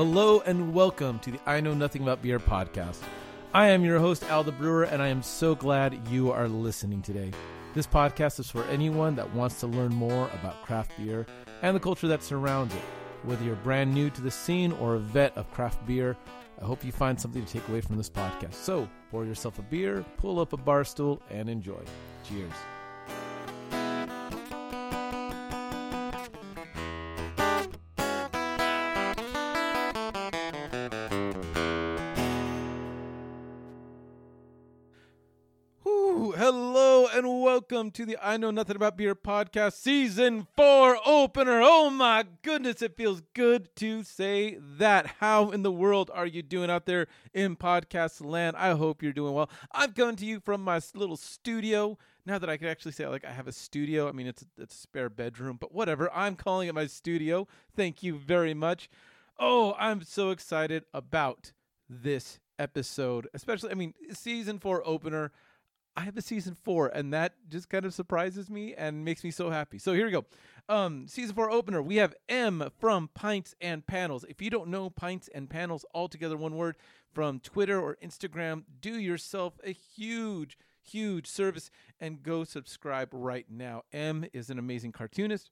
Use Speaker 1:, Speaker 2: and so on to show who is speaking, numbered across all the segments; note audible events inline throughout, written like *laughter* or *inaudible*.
Speaker 1: Hello and welcome to the I Know Nothing About Beer podcast. I am your host, Al the Brewer, and I am so glad you are listening today. This podcast is for anyone that wants to learn more about craft beer and the culture that surrounds it. Whether you're brand new to the scene or a vet of craft beer, I hope you find something to take away from this podcast. So, pour yourself a beer, pull up a bar stool, and enjoy. Cheers. Welcome to the I Know Nothing About Beer podcast, season four opener. Oh my goodness, it feels good to say that. How in the world are you doing out there in podcast land? I hope you're doing well. I'm coming to you from my little studio. Now that I can actually say like I have a studio, I mean it's it's a spare bedroom, but whatever. I'm calling it my studio. Thank you very much. Oh, I'm so excited about this episode, especially I mean season four opener. I have a season four, and that just kind of surprises me and makes me so happy. So here we go. Um, season four opener. We have M from Pints and Panels. If you don't know Pints and Panels all together, one word from Twitter or Instagram, do yourself a huge, huge service and go subscribe right now. M is an amazing cartoonist.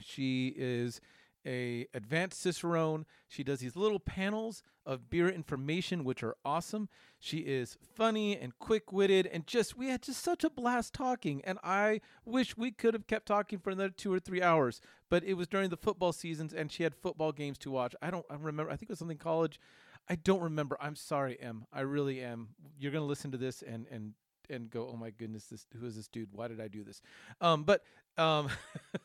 Speaker 1: She is a advanced cicerone. She does these little panels of beer information, which are awesome. She is funny and quick-witted, and just we had just such a blast talking. And I wish we could have kept talking for another two or three hours, but it was during the football seasons, and she had football games to watch. I don't I remember. I think it was something college. I don't remember. I'm sorry, Em. I really am. You're gonna listen to this and and and go, oh my goodness, this who is this dude? Why did I do this? Um, but um,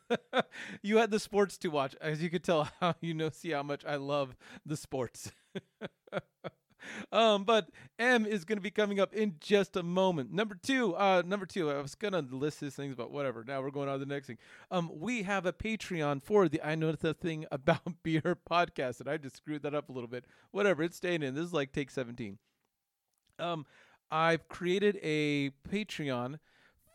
Speaker 1: *laughs* you had the sports to watch, as you could tell. *laughs* How you know, see how much I love the sports. *laughs* um, but M is going to be coming up in just a moment. Number two, uh, number two. I was going to list these things, but whatever. Now we're going on to the next thing. Um, we have a Patreon for the I Know the Thing About Beer podcast, and I just screwed that up a little bit. Whatever, it's staying in. This is like take seventeen. Um, I've created a Patreon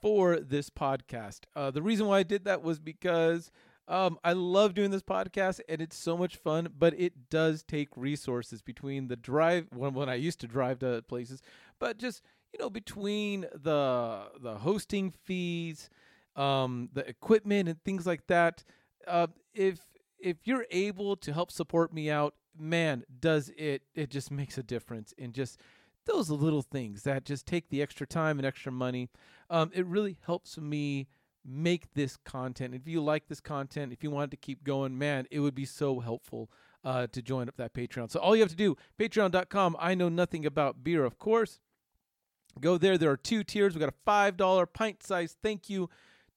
Speaker 1: for this podcast. Uh, the reason why I did that was because um, I love doing this podcast and it's so much fun, but it does take resources between the drive when, when I used to drive to places, but just you know between the the hosting fees, um, the equipment and things like that. Uh, if if you're able to help support me out, man, does it it just makes a difference in just those little things that just take the extra time and extra money. Um, it really helps me make this content. If you like this content, if you wanted to keep going, man, it would be so helpful uh, to join up that Patreon. So all you have to do, patreon.com, I know nothing about beer, of course. Go there. There are two tiers. We got a $5 pint size thank you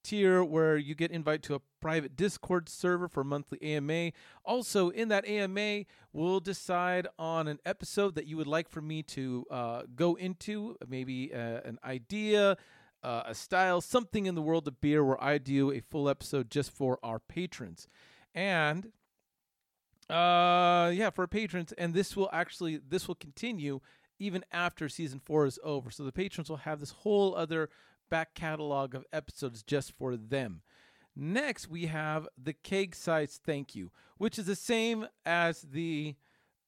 Speaker 1: tier where you get invite to a private Discord server for monthly AMA. Also, in that AMA, we'll decide on an episode that you would like for me to uh, go into, maybe uh, an idea, uh, a style, something in the world of beer where I do a full episode just for our patrons. And uh yeah, for our patrons and this will actually this will continue even after season 4 is over. So the patrons will have this whole other back catalog of episodes just for them. Next, we have the cake size thank you, which is the same as the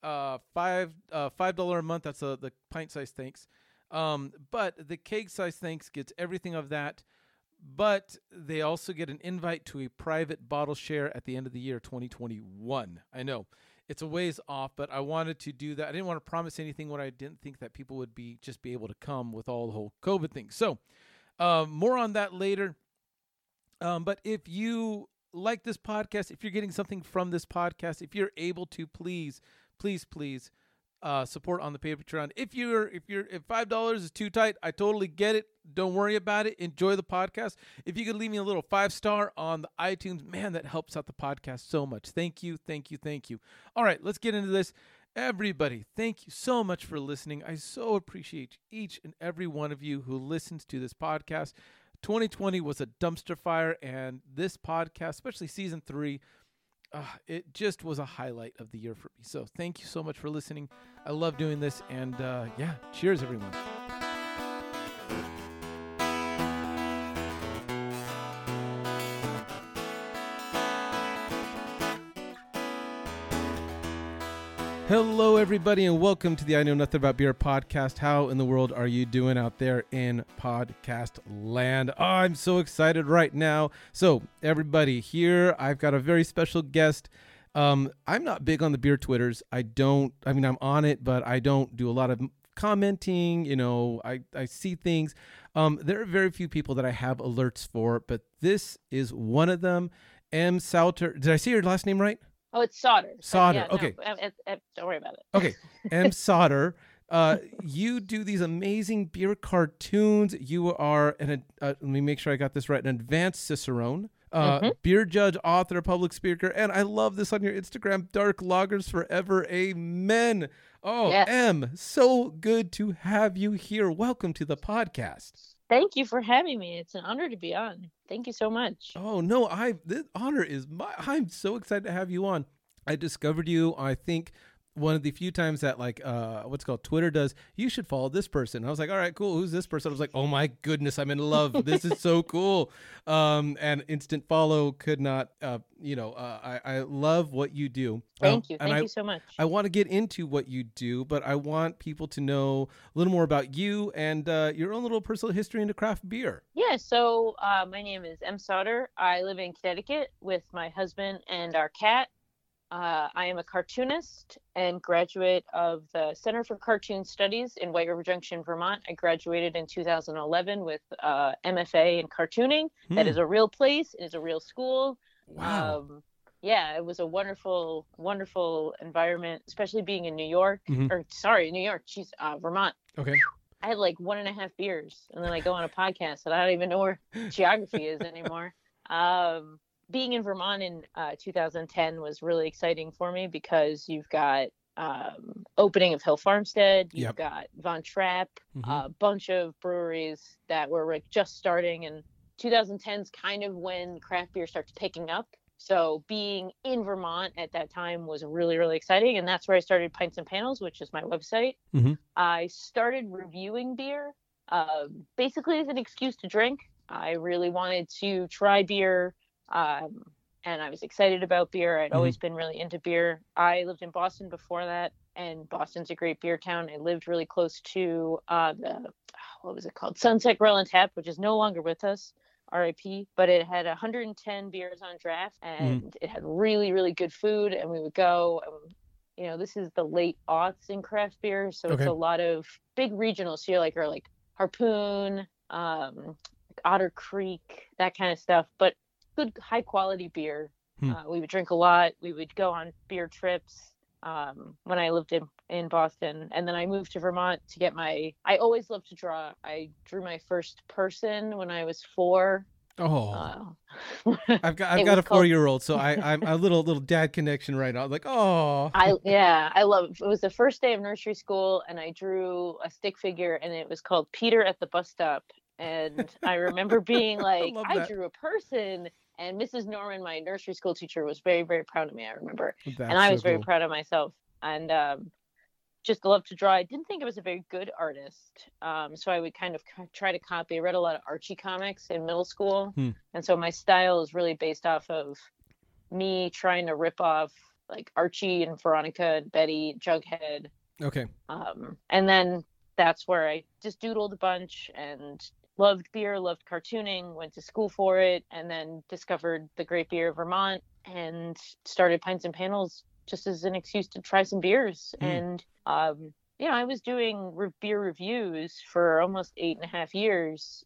Speaker 1: uh, five uh, five dollar a month. That's uh, the pint size thanks. Um, but the cake size thanks gets everything of that, but they also get an invite to a private bottle share at the end of the year 2021. I know it's a ways off, but I wanted to do that. I didn't want to promise anything when I didn't think that people would be just be able to come with all the whole COVID thing. So. Um, more on that later. Um, but if you like this podcast, if you're getting something from this podcast, if you're able to, please, please, please uh, support on the Patreon. If you're if you're if five dollars is too tight, I totally get it. Don't worry about it. Enjoy the podcast. If you could leave me a little five star on the iTunes, man, that helps out the podcast so much. Thank you, thank you, thank you. All right, let's get into this. Everybody, thank you so much for listening. I so appreciate each and every one of you who listens to this podcast. 2020 was a dumpster fire, and this podcast, especially season three, uh, it just was a highlight of the year for me. So thank you so much for listening. I love doing this, and uh, yeah, cheers, everyone. Hello, everybody, and welcome to the I Know Nothing About Beer podcast. How in the world are you doing out there in podcast land? Oh, I'm so excited right now. So, everybody, here I've got a very special guest. Um, I'm not big on the beer Twitters. I don't, I mean, I'm on it, but I don't do a lot of commenting. You know, I, I see things. Um, there are very few people that I have alerts for, but this is one of them. M. Salter. Did I say your last name right?
Speaker 2: Oh, it's Sauter.
Speaker 1: Sauter,
Speaker 2: Yeah, no,
Speaker 1: okay.
Speaker 2: uh, uh, uh, don't worry about it.
Speaker 1: Okay, M. *laughs* Sauter. Uh, you do these amazing beer cartoons. You are an uh, let me make sure I got this right. An advanced cicerone, uh,
Speaker 2: Mhm.
Speaker 1: beer judge, author, public speaker, and I love this on your Instagram. Dark Lagers Forever. Amen. Oh,
Speaker 2: Yes.
Speaker 1: M, so good to have you here. Welcome to the podcast.
Speaker 2: Thank you for having me. It's an honor to be on. Thank you so much.
Speaker 1: Oh no, I this honor is my. I'm so excited to have you on. I discovered you. I think one of the few times that like uh what's called Twitter does. You should follow this person. I was like, all right, cool. Who's this person? I was like, oh my goodness, I'm in love. This is so cool. Um, and instant follow could not. Uh, you know, uh, I I love what you do. Um,
Speaker 2: Thank you.
Speaker 1: and
Speaker 2: Thank
Speaker 1: I,
Speaker 2: you so much.
Speaker 1: I want to get into what you do, but I want people to know a little more about you and uh, your own little personal history into craft beer.
Speaker 2: yeah, so uh, my name is M. Sauter. I live in Connecticut with my husband and our cat. Uh, I am a cartoonist and graduate of the Center for Cartoon Studies in White River Junction, Vermont. I graduated in 2011 with uh, MFA in cartooning. That
Speaker 1: Hmm.
Speaker 2: is a real place. It is a real school.
Speaker 1: wow.
Speaker 2: Um, yeah, it was a wonderful, wonderful environment, especially being in New York.
Speaker 1: Mhm.
Speaker 2: Or sorry, New York. She's uh, Vermont.
Speaker 1: okay.
Speaker 2: I had like one and a half beers, and then I go on a podcast, and I don't even know where *laughs* geography is anymore. Um, being in Vermont in uh, 2010 was really exciting for me because you've got um, opening of Hill Farmstead, you've
Speaker 1: Yep.
Speaker 2: got Von Trapp,
Speaker 1: Mhm.
Speaker 2: a bunch of breweries that were like just starting, and 2010 is kind of when craft beer starts picking up. So being in Vermont at that time was really, really exciting, and that's where I started Pints and Panels, which is my website.
Speaker 1: Mhm.
Speaker 2: I started reviewing beer, uh, basically as an excuse to drink. I really wanted to try beer, um, and I was excited about beer. I'd
Speaker 1: Mhm.
Speaker 2: always been really into beer. I lived in Boston before that, and Boston's a great beer town. I lived really close to uh, the what was it called, Sunset Grill and Tap, which is no longer with us. RIP, but it had 110 beers on draft and it had really, really good food. And we would go, and, you know, this is the late aughts in craft beer. So
Speaker 1: Okay.
Speaker 2: it's a lot of big regionals. So you're like, are like Harpoon, um, Otter Creek, that kind of stuff, but good, high quality beer.
Speaker 1: Hmm.
Speaker 2: Uh, we would drink a lot. We would go on beer trips um, when I lived in, in Boston. And then I moved to Vermont to get my. I always loved to draw. I drew my first person when I was four.
Speaker 1: Oh,
Speaker 2: Uh, *laughs*
Speaker 1: I've got I've got a
Speaker 2: called-
Speaker 1: four year old, so I I'm a little *laughs* little dad connection right now. Like, oh,
Speaker 2: I yeah, I love. It was the first day of nursery school, and I drew a stick figure, and it was called Peter at the bus stop. And *laughs* I remember being like,
Speaker 1: love
Speaker 2: I, drew a person, and Mrs. Norman, my nursery school teacher, was very very proud of me. I remember,
Speaker 1: that's
Speaker 2: and I
Speaker 1: so
Speaker 2: was very
Speaker 1: cool.
Speaker 2: proud of myself, and um, just loved to draw. I didn't think I was a very good artist, um, so I would kind of try to copy. I read a lot of Archie comics in middle school,
Speaker 1: Hmm.
Speaker 2: and so my style is really based off of me trying to rip off like Archie and Veronica and Betty, Jughead,
Speaker 1: Okay,
Speaker 2: um, and then that's where I just doodled a bunch and loved beer, loved cartooning, went to school for it, and then discovered the great beer of Vermont and started Pints and Panels just as an excuse to try some beers.
Speaker 1: Mm.
Speaker 2: And um, you know, I was doing re- beer reviews for almost eight and a half years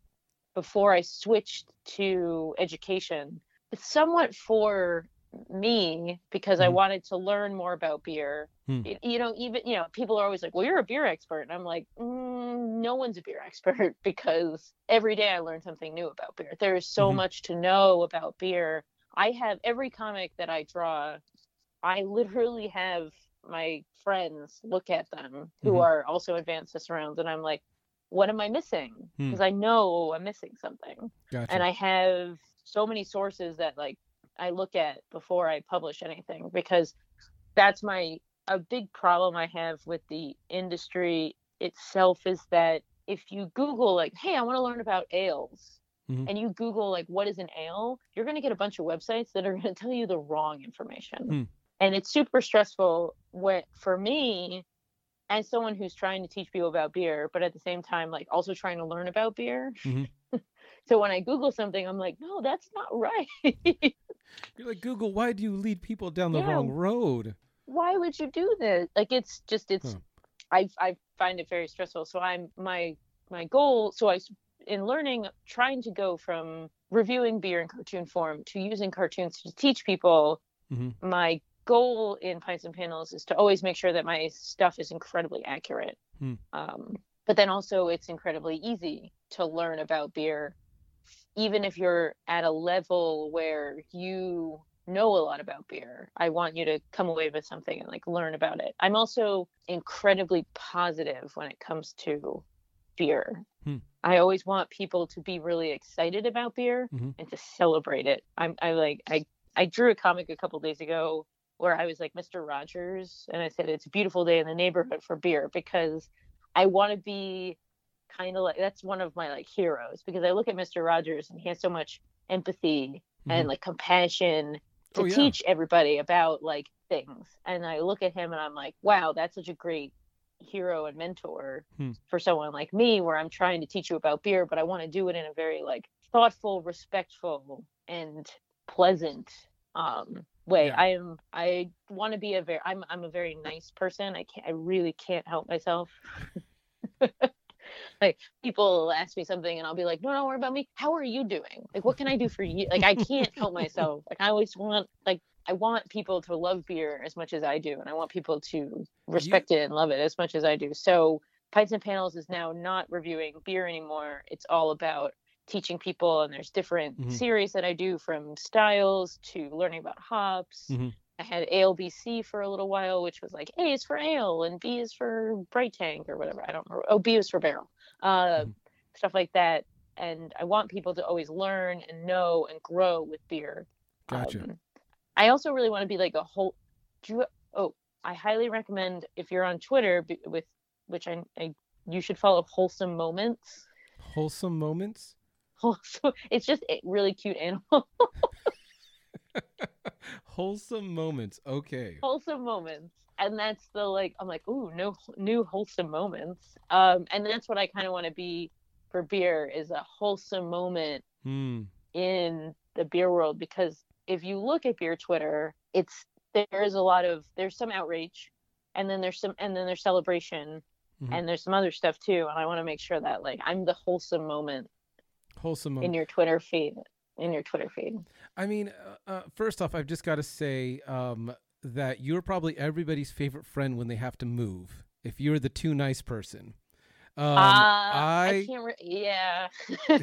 Speaker 2: before I switched to education. It's somewhat for me because I
Speaker 1: Mhm.
Speaker 2: wanted to learn more about beer.
Speaker 1: Hmm.
Speaker 2: Y- You know, even you know, people are always like, "Well, you're a beer expert," and I'm like, mm, "No one's a beer expert *laughs* because every day I learn something new about beer. There is so
Speaker 1: Mhm.
Speaker 2: much to know about beer. I have every comic that I draw. I literally have my friends look at them who
Speaker 1: Mhm.
Speaker 2: are also advanced cicerones, and I'm like, "What am I missing?"
Speaker 1: Hmm.
Speaker 2: Because I know I'm missing something
Speaker 1: gotcha.
Speaker 2: and I have so many sources that like I look at before I publish anything because that's my a big problem I have with the industry itself is that if you Google like, hey, I want to learn about ales,
Speaker 1: Mhm.
Speaker 2: and you Google like what is an ale, you're gonna get a bunch of websites that are gonna tell you the wrong information.
Speaker 1: Hmm.
Speaker 2: and it's super stressful when for me as someone who's trying to teach people about beer but at the same time like also trying to learn about beer
Speaker 1: Mhm. *laughs*
Speaker 2: so when i google something i'm like no that's not right *laughs*
Speaker 1: You're like Google. Why do you lead people down the
Speaker 2: Yeah.
Speaker 1: wrong road?
Speaker 2: why would you do this like it's just it's
Speaker 1: Huh.
Speaker 2: i i find it very stressful so i'm my my goal so i in learning trying to go from reviewing beer in cartoon form to using cartoons to teach people
Speaker 1: Mhm.
Speaker 2: my goal in pints and panels is to always make sure that my stuff is incredibly accurate
Speaker 1: Hmm.
Speaker 2: um, but then also it's incredibly easy to learn about beer even if you're at a level where you know a lot about beer i want you to come away with something and like learn about it i'm also incredibly positive when it comes to beer
Speaker 1: Hmm.
Speaker 2: i always want people to be really excited about beer
Speaker 1: Mhm.
Speaker 2: and to celebrate it i'm i like i i drew a comic a couple days ago where i was like mr rogers and i said it's a beautiful day in the neighborhood for beer because i want to be kind of like that's one of my like heroes because i look at mr rogers and he has so much empathy and
Speaker 1: Mhm.
Speaker 2: like compassion to
Speaker 1: Oh, yeah.
Speaker 2: teach everybody about like things and i look at him and i'm like wow that's such a great hero and mentor
Speaker 1: Hmm.
Speaker 2: for someone like me where i'm trying to teach you about beer but i want to do it in a very like thoughtful respectful and pleasant um way
Speaker 1: Yeah.
Speaker 2: i am i want to be a very i'm i'm a very nice person i can't i really can't help myself *laughs* like people ask me something and I'll be like, no, don't worry about me. How are you doing? Like, what can I do for you? Like, I can't help *laughs* myself. Like, I always want, like, I want people to love beer as much as I do, and I want people to respect it and love it as much as I do. So, Pints and Panels is now not reviewing beer anymore. It's all about teaching people, and there's different
Speaker 1: Mhm.
Speaker 2: series that I do from styles to learning about hops.
Speaker 1: Mhm.
Speaker 2: I had ALBC for a little while, which was like A is for ale and B is for bright tank or whatever. I don't remember. Oh, B is for barrel. Uh. Stuff like that. And I want people to always learn and know and grow with beer.
Speaker 1: Gotcha.
Speaker 2: Um, I also really want to be like a whole. Do you, oh, I highly recommend if you're on Twitter with which I, I you should follow wholesome moments.
Speaker 1: Wholesome moments. *laughs*
Speaker 2: Also, it's just a really cute animal. *laughs*
Speaker 1: Wholesome moments. Okay.
Speaker 2: wholesome moments and that's the like i'm like ooh no new wholesome moments um and that's what i kind of want to be for beer is a wholesome moment
Speaker 1: Hmm.
Speaker 2: in the beer world because if you look at beer twitter it's there is a lot of there's some outrage and then there's some and then there's celebration
Speaker 1: Mhm.
Speaker 2: and there's some other stuff too and i want to make sure that like i'm the wholesome moment
Speaker 1: Wholesome
Speaker 2: in your twitter feed in your twitter feed
Speaker 1: I mean, uh, uh, first off, I've just got to say um, that you're probably everybody's favorite friend when they have to move. If you're the too nice person, um,
Speaker 2: uh, I,
Speaker 1: I
Speaker 2: can't re- yeah *laughs*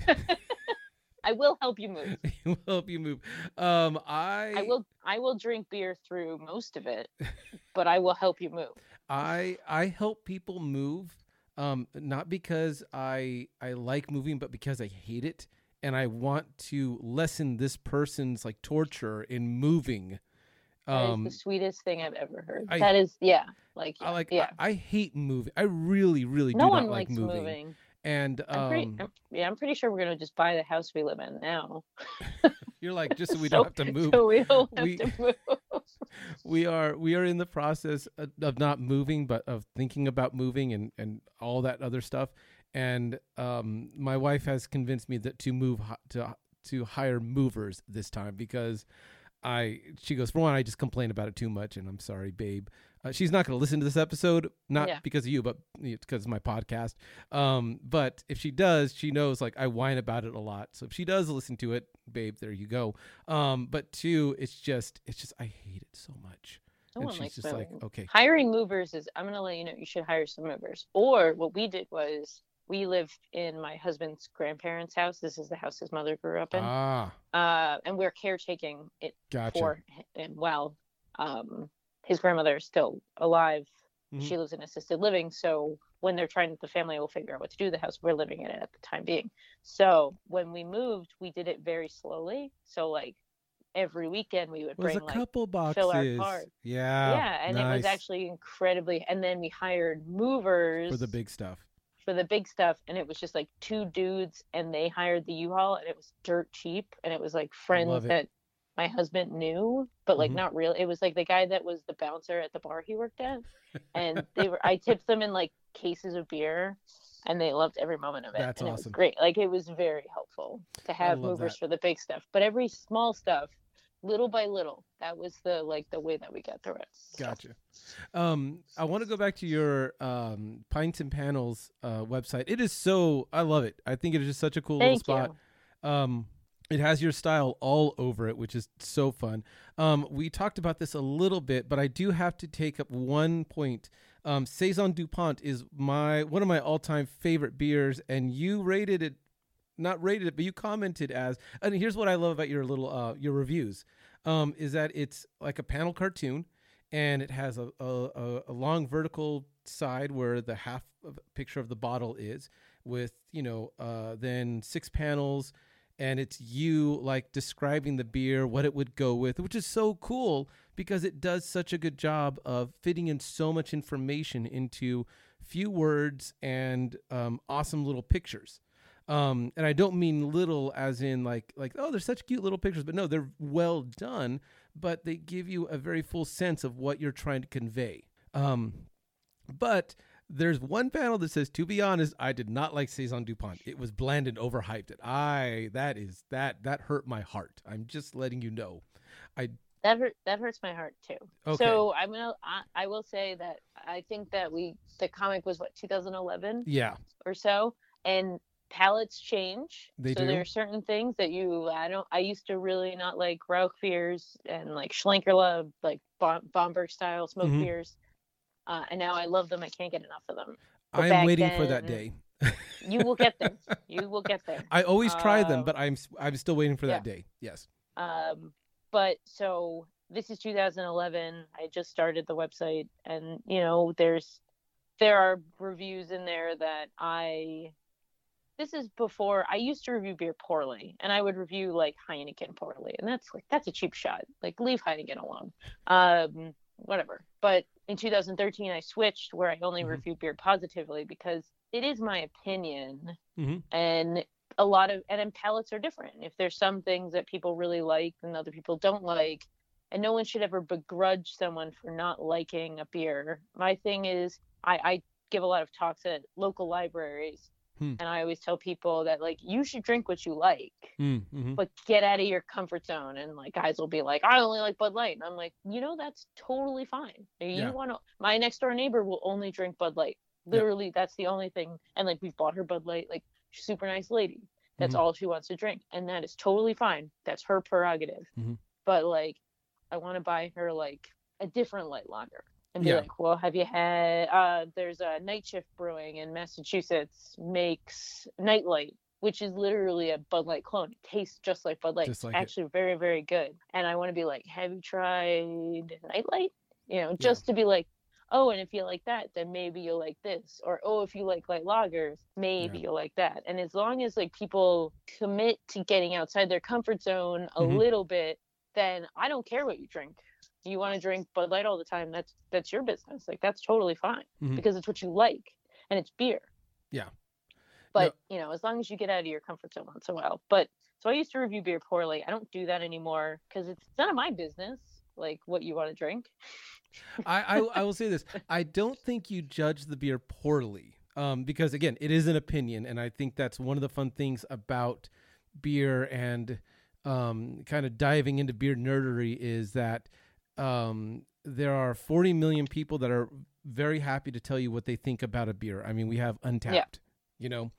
Speaker 2: *laughs* i will help you move *laughs*
Speaker 1: will help you move. Um, I
Speaker 2: I will I will drink beer through most of it, but I will help you move.
Speaker 1: I I help people move um not because I I like moving but because I hate it and I want to lessen this person's like torture in moving.
Speaker 2: That is
Speaker 1: Um
Speaker 2: the sweetest thing I've ever heard.
Speaker 1: I-
Speaker 2: that is yeah, like
Speaker 1: I like
Speaker 2: yeah.
Speaker 1: I, I hate moving. I really really
Speaker 2: no
Speaker 1: do
Speaker 2: one
Speaker 1: not like
Speaker 2: likes
Speaker 1: moving.
Speaker 2: moving.
Speaker 1: And
Speaker 2: I'm pretty,
Speaker 1: um
Speaker 2: I'm, yeah, I'm pretty sure we're gonna just buy the house we live in now. *laughs*
Speaker 1: you're like just so we *laughs*
Speaker 2: So-
Speaker 1: don't have to *laughs* move.
Speaker 2: So we don't have
Speaker 1: We-
Speaker 2: to move.
Speaker 1: we are we are in the process of, of not moving but of thinking about moving and and all that other stuff and um my wife has convinced me that to move to to hire movers this time because I she goes for one I just complain about it too much and I'm sorry babe. Uh, she's not going to listen to this episode not
Speaker 2: Yeah.
Speaker 1: because of you but because of my podcast. Um but if she does she knows like I whine about it a lot. So if she does listen to it babe there you go. Um but two it's just it's just I hate it so much.
Speaker 2: No
Speaker 1: and she's just like okay.
Speaker 2: Hiring movers is I'm gonna let you know you should hire some movers. Or what we did was we live in my husband's grandparents' house. This is the house his mother grew up in.
Speaker 1: ah
Speaker 2: Uh, and we're caretaking it
Speaker 1: gotcha
Speaker 2: for him while um, his grandmother is still alive.
Speaker 1: Mhm.
Speaker 2: She lives in assisted living. So when they're trying, the family will figure out what to do with the house. We're living in it at the time being. So when we moved, we did it very slowly. So like every weekend we would
Speaker 1: was a
Speaker 2: bring like
Speaker 1: couple boxes
Speaker 2: fill our cart.
Speaker 1: yeah
Speaker 2: yeah, and it was actually incredibly. And then we hired movers
Speaker 1: for the big stuff
Speaker 2: for the big stuff, and it was just like two dudes, and they hired the U-Haul, and it was dirt cheap, and it was like friends that my husband knew, but like
Speaker 1: Mhm.
Speaker 2: not real. It was like the guy that was the bouncer at the bar he worked at, and *laughs* they were. I tipped them in like cases of beer, and they loved every moment of it.
Speaker 1: That's
Speaker 2: and It was
Speaker 1: awesome.
Speaker 2: great. Like it was very helpful to have movers
Speaker 1: that.
Speaker 2: for the big stuff, but every small stuff, little by little, that was the like the way that we got through it.
Speaker 1: Gotcha. Um, I want to go back to your um, Pints and Panels uh, website. It is so I love it. I think it is just such a cool
Speaker 2: Thank
Speaker 1: little spot.
Speaker 2: you.
Speaker 1: Um, it has your style all over it, which is so fun. Um, we talked about this a little bit, but I do have to take up one point. Um, Saison Dupont is my one of my all-time favorite beers, and you rated it, not rated it, but you commented as. And here's what I love about your little uh, your reviews, um, is that it's like a panel cartoon, and it has a, a, a- long vertical side where the half picture of the bottle is, with you know uh, then six panels and it's you like describing the beer, what it would go with, which is so cool because it does such a good job of fitting in so much information into few words and um, awesome little pictures. Um, and I don't mean little as in like like oh they're such cute little pictures, but no, they're well done, but they give you a very full sense of what you're trying to convey. Um, but there's one panel that says, "To be honest, I did not like Saison Dupont. It was bland and overhyped. It I that is that that hurt my heart. I'm just letting you know.
Speaker 2: I that hurt. That hurts my heart too.
Speaker 1: Okay.
Speaker 2: So I'm gonna. I, I will say that I think that we the comic was what 2011
Speaker 1: yeah,
Speaker 2: or so, and palettes change.
Speaker 1: They
Speaker 2: so
Speaker 1: do.
Speaker 2: there are certain things that you. I don't. I used to really not like Rauch beers and like Schlenkerla, like Bom- Bamberg style smoke
Speaker 1: Mhm.
Speaker 2: beers. Uh, and now I love them. I can't get enough of them. But
Speaker 1: I am waiting for that day.
Speaker 2: You will get there. *laughs* you will get there.
Speaker 1: I always try them,
Speaker 2: Um,
Speaker 1: but I'm I'm still waiting for that day. Yes.
Speaker 2: Um, but so this is 2011. I just started the website, and you know, there's there are reviews in there that I. This is before I used to review beer poorly, and I would review like Heineken poorly, and that's like that's a cheap shot. Like leave Heineken alone. Um, whatever. But in 2013, I switched where I only
Speaker 1: Mhm.
Speaker 2: review beer positively because it is my opinion
Speaker 1: Mhm.
Speaker 2: and a lot of and then palates are different if there's some things that people really like and other people don't like and no one should ever begrudge someone for not liking a beer my thing is i i give a lot of talks at local libraries
Speaker 1: Hmm.
Speaker 2: and i always tell people that like you should drink what you like
Speaker 1: Mm, mhm.
Speaker 2: but get out of your comfort zone. And like guys will be like i only like bud light. And i'm like you know that's totally fine. You
Speaker 1: Yeah.
Speaker 2: want to my next door neighbor will only drink bud light. Literally that's the only thing. And like we've bought her bud light like super nice lady. That's
Speaker 1: Mhm.
Speaker 2: all she wants to drink. And that is totally fine. That's her prerogative.
Speaker 1: Mhm.
Speaker 2: but like i want to buy her like a different light lager and be
Speaker 1: Yeah.
Speaker 2: like well have you had uh there's a night shift brewing in massachusetts makes Nite Lite which is literally a Bud Light clone. It tastes just like Bud Light.
Speaker 1: Just
Speaker 2: It's
Speaker 1: like it.
Speaker 2: actually very, very good. And I want to be like, have you tried Nite Lite? You know, just to be like, oh, and if you like that, then maybe you'll like this. Or oh, if you like light lagers, maybe
Speaker 1: Yeah.
Speaker 2: you'll like that. And as long as like people commit to getting outside their comfort zone a
Speaker 1: Mhm.
Speaker 2: little bit, then I don't care what you drink. You want to drink Bud Light all the time, that's that's your business. Like that's totally fine
Speaker 1: Mhm.
Speaker 2: because it's what you like and it's beer.
Speaker 1: Yeah.
Speaker 2: But you know, as long as you get out of your comfort zone once in a while. But so I used to review beer poorly. I don't do that anymore because it's none of my business. Like what you want to drink.
Speaker 1: I, I *laughs* I will say this. I don't think you judge the beer poorly. Um, because again, it is an opinion, and I think that's one of the fun things about beer and um, kind of diving into beer nerdery is that um, there are 40 million people that are very happy to tell you what they think about a beer. I mean, we have Untappd, you know,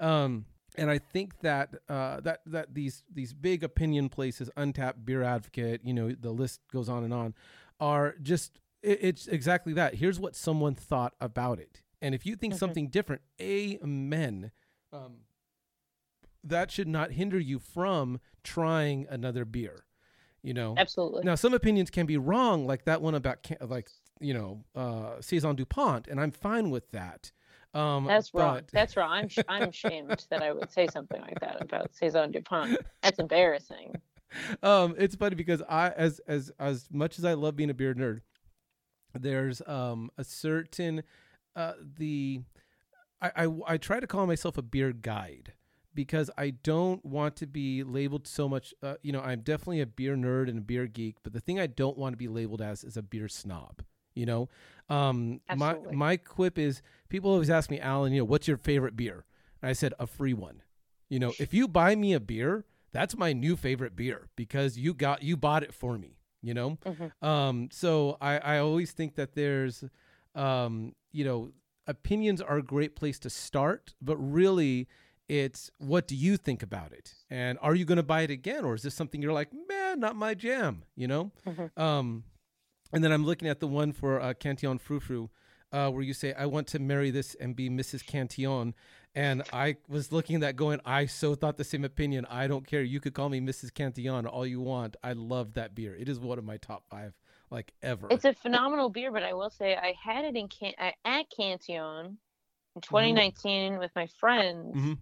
Speaker 1: um, and I think that uh, that that these these big opinion places, Untappd, Beer Advocate, you know, the list goes on and on, are just it, it's exactly that. Here's what someone thought about it, and if you think
Speaker 2: Mhm.
Speaker 1: something different, amen. Um, that should not hinder you from trying another beer. You know,
Speaker 2: Absolutely.
Speaker 1: now some opinions can be wrong, like that one about like you know uh, saison Dupont, and I'm fine with that. Um,
Speaker 2: That's wrong.
Speaker 1: but-
Speaker 2: That's wrong. I'm sh- *laughs* I'm ashamed that I would say something like that about Saison Dupont. That's embarrassing. *laughs*
Speaker 1: um, it's funny because I, as as as much as I love being a beer nerd, there's um a certain uh the I I, I try to call myself a beer guide because I don't want to be labeled so much. Uh, you know, I'm definitely a beer nerd and a beer geek, but the thing I don't want to be labeled as is a beer snob. You know, um, my my quip is people always ask me, Alan, you know, what's your favorite beer? And I said a free one. You know, if you buy me a beer, that's my new favorite beer because you got you bought it for me. You know,
Speaker 2: Mhm.
Speaker 1: um, so I I always think that there's, um, you know, opinions are a great place to start, but really it's what do you think about it? And are you going to buy it again or is this something you're like man not my jam you know?
Speaker 2: Mhm.
Speaker 1: um and then i'm looking at the one for uh, cantillon Fou' Foune uh, where you say i want to marry this and be mrs cantillon and i was looking at that going i so thought the same opinion. I don't care. You could call me mrs cantillon all you want. I love that beer. It is one of my top five like ever.
Speaker 2: It's a phenomenal beer, but I will say I had it in can- uh, at Cantillon in 2019 with my friends,
Speaker 1: Mhm.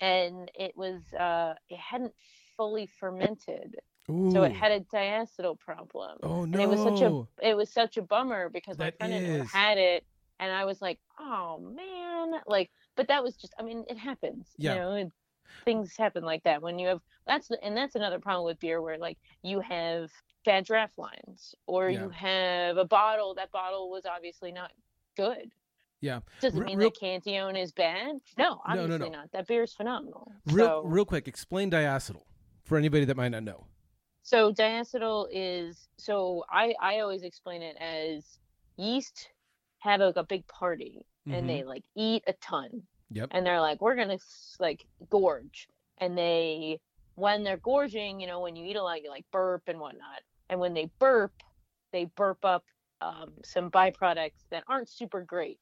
Speaker 2: And it was uh, it hadn't fully fermented,
Speaker 1: Ooh.
Speaker 2: so it had a diacetyl problem.
Speaker 1: oh
Speaker 2: and
Speaker 1: no
Speaker 2: it was such a it was such a bummer because my friend had
Speaker 1: is.
Speaker 2: had it, and I was like, oh man, like, but that was just, I mean, it happens,
Speaker 1: Yeah.
Speaker 2: you know, and things happen like that when you have that's and that's another problem with beer where like you have bad draft lines or
Speaker 1: Yeah.
Speaker 2: you have a bottle that bottle was obviously not good.
Speaker 1: Yeah.
Speaker 2: Does it
Speaker 1: Re-
Speaker 2: mean
Speaker 1: real-
Speaker 2: that Cantillon is bad? No,
Speaker 1: No, no,
Speaker 2: obviously
Speaker 1: no.
Speaker 2: not. That beer is phenomenal.
Speaker 1: real
Speaker 2: so,
Speaker 1: real quick explain diacetyl for anybody that might not know
Speaker 2: So diacetyl is so I I always explain it as yeast have like a big party
Speaker 1: Mhm.
Speaker 2: and they like eat a ton
Speaker 1: Yep.
Speaker 2: and they're like we're gonna like gorge and they when they're gorging you know when you eat a lot you like burp and whatnot and when they burp they burp up um, some byproducts that aren't super great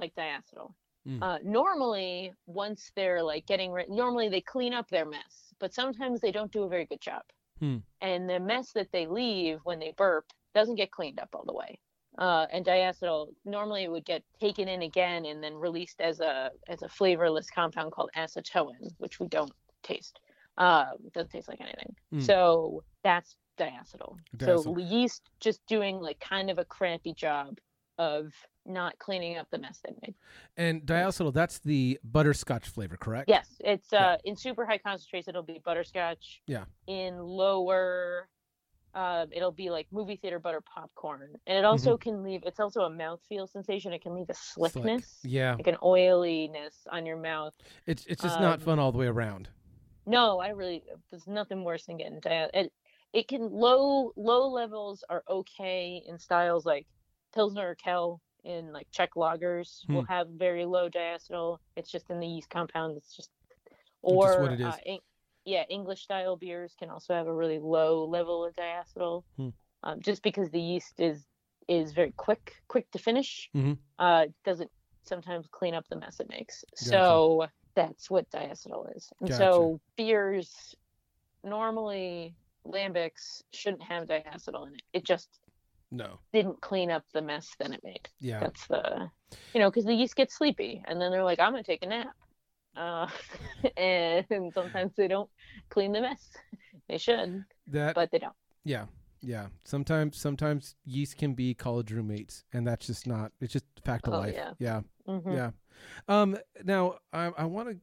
Speaker 2: like diacetyl
Speaker 1: Mm.
Speaker 2: uh, normally once they're like getting rid normally they clean up their mess but sometimes they don't do a very good job
Speaker 1: Hmm.
Speaker 2: and the mess that they leave when they burp doesn't get cleaned up all the way uh, and diacetyl normally it would get taken in again and then released as a as a flavorless compound called acetoin, which we don't taste. Um, doesn't taste like anything.
Speaker 1: Mm.
Speaker 2: So that's diacetyl. So yeast just doing like kind of a crappy job of not cleaning up the mess they made.
Speaker 1: and diacetyl that's the butterscotch flavor correct
Speaker 2: Yes, it's
Speaker 1: Yeah.
Speaker 2: uh in super high concentrates it'll be butterscotch.
Speaker 1: Yeah.
Speaker 2: In lower um, it'll be like movie theater butter popcorn. And it also can leave it's also a mouthfeel sensation. It can leave a
Speaker 1: Slick.
Speaker 2: slickness.
Speaker 1: yeah
Speaker 2: Like an oiliness on your mouth.
Speaker 1: it's it's just not
Speaker 2: Um,
Speaker 1: fun all the way around
Speaker 2: No, I really there's nothing worse than getting it it can low low levels are okay in styles like Pilsner or Kel in like Czech lagers will
Speaker 1: Hmm.
Speaker 2: have very low diacetyl. It's just in the yeast compound. It's just
Speaker 1: just
Speaker 2: or
Speaker 1: is.
Speaker 2: Uh, Eng- yeah, English style beers can also have a really low level of diacetyl,
Speaker 1: Hmm.
Speaker 2: um, just because the yeast is is very quick quick to finish.
Speaker 1: Mhm.
Speaker 2: Uh, doesn't sometimes clean up the mess it makes.
Speaker 1: Gotcha.
Speaker 2: So that's what diacetyl is. And
Speaker 1: Gotcha.
Speaker 2: so beers normally lambics shouldn't have diacetyl in it. It just
Speaker 1: no
Speaker 2: didn't clean up the mess that it made.
Speaker 1: yeah
Speaker 2: That's the, you know, because the yeast gets sleepy and then they're like, I'm gonna take a nap, uh, *laughs* and sometimes they don't clean the mess. They should,
Speaker 1: that
Speaker 2: but they don't.
Speaker 1: yeah yeah sometimes sometimes yeast can be college roommates and that's just not it's just a fact of
Speaker 2: Oh,
Speaker 1: life
Speaker 2: yeah.
Speaker 1: yeah
Speaker 2: Mhm.
Speaker 1: yeah um now i i want to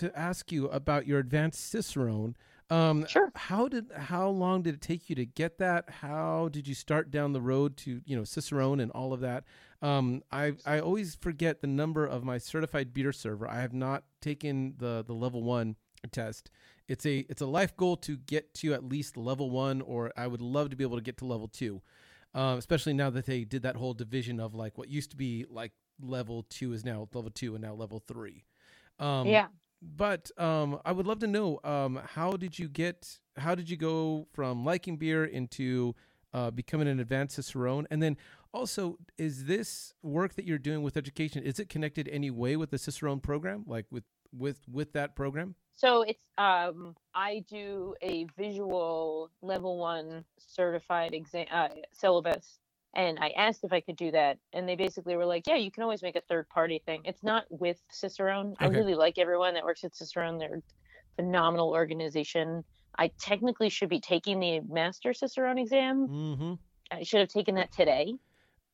Speaker 1: to ask you about your advanced cicerone um
Speaker 2: Sure.
Speaker 1: how did how long did it take you to get that? How did you start down the road to you know cicerone and all of that? Um i i always forget the number of my certified beer server. I have not taken the the level one test. It's a it's a life goal to get to at least level one or i would love to be able to get to level two. Um, especially now that they did that whole division of like what used to be like level two is now level two and now level three. Um,
Speaker 2: yeah.
Speaker 1: But um, I would love to know um, how did you get how did you go from liking beer into uh, becoming an advanced cicerone, and then also is this work that you're doing with education is it connected any way with the cicerone program, like with with with that program?
Speaker 2: So it's um I do a visual level one certified exam uh, syllabus, and I asked if I could do that, and they basically were like, yeah, you can always make a third party thing. It's not with Cicerone. I really like everyone that works at Cicerone. They're a phenomenal organization. I technically should be taking the master Cicerone exam.
Speaker 1: Mm-hmm.
Speaker 2: I should have taken that today,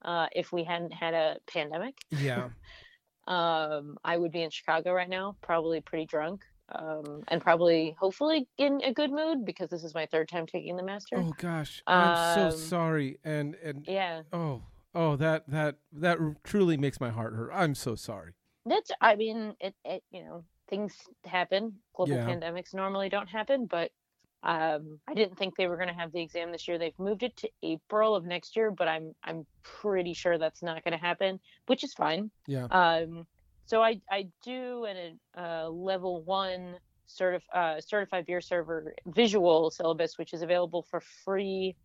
Speaker 2: uh, if we hadn't had a pandemic
Speaker 1: Yeah. *laughs*
Speaker 2: um, I would be in Chicago right now, probably pretty drunk. Um, and probably hopefully in a good mood because this is my third time taking the master.
Speaker 1: Oh gosh, I'm
Speaker 2: Um,
Speaker 1: so sorry. And and
Speaker 2: Yeah,
Speaker 1: oh oh that that that truly makes my heart hurt. I'm so sorry.
Speaker 2: that's. I mean, it. it you know, things happen. Global
Speaker 1: Yeah.
Speaker 2: pandemics normally don't happen, but um, I didn't think they were going to have the exam this year. They've moved it to April of next year, but I'm I'm pretty sure that's not going to happen, which is fine.
Speaker 1: Yeah.
Speaker 2: Um, so I I do an uh, level one certif- uh, certified beer server visual syllabus, which is available for free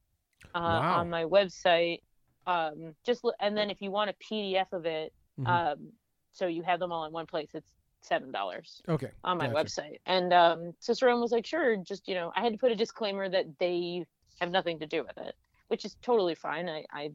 Speaker 2: uh,
Speaker 1: Wow.
Speaker 2: on my website. Um, just l- and then if you want a PDF of it,
Speaker 1: Mhm.
Speaker 2: um, so you have them all in one place, it's seven dollars
Speaker 1: Okay.
Speaker 2: on my
Speaker 1: Gotcha.
Speaker 2: website. And um, Cicerone was like, sure, just, you know, I had to put a disclaimer that they have nothing to do with it, which is totally fine. I, I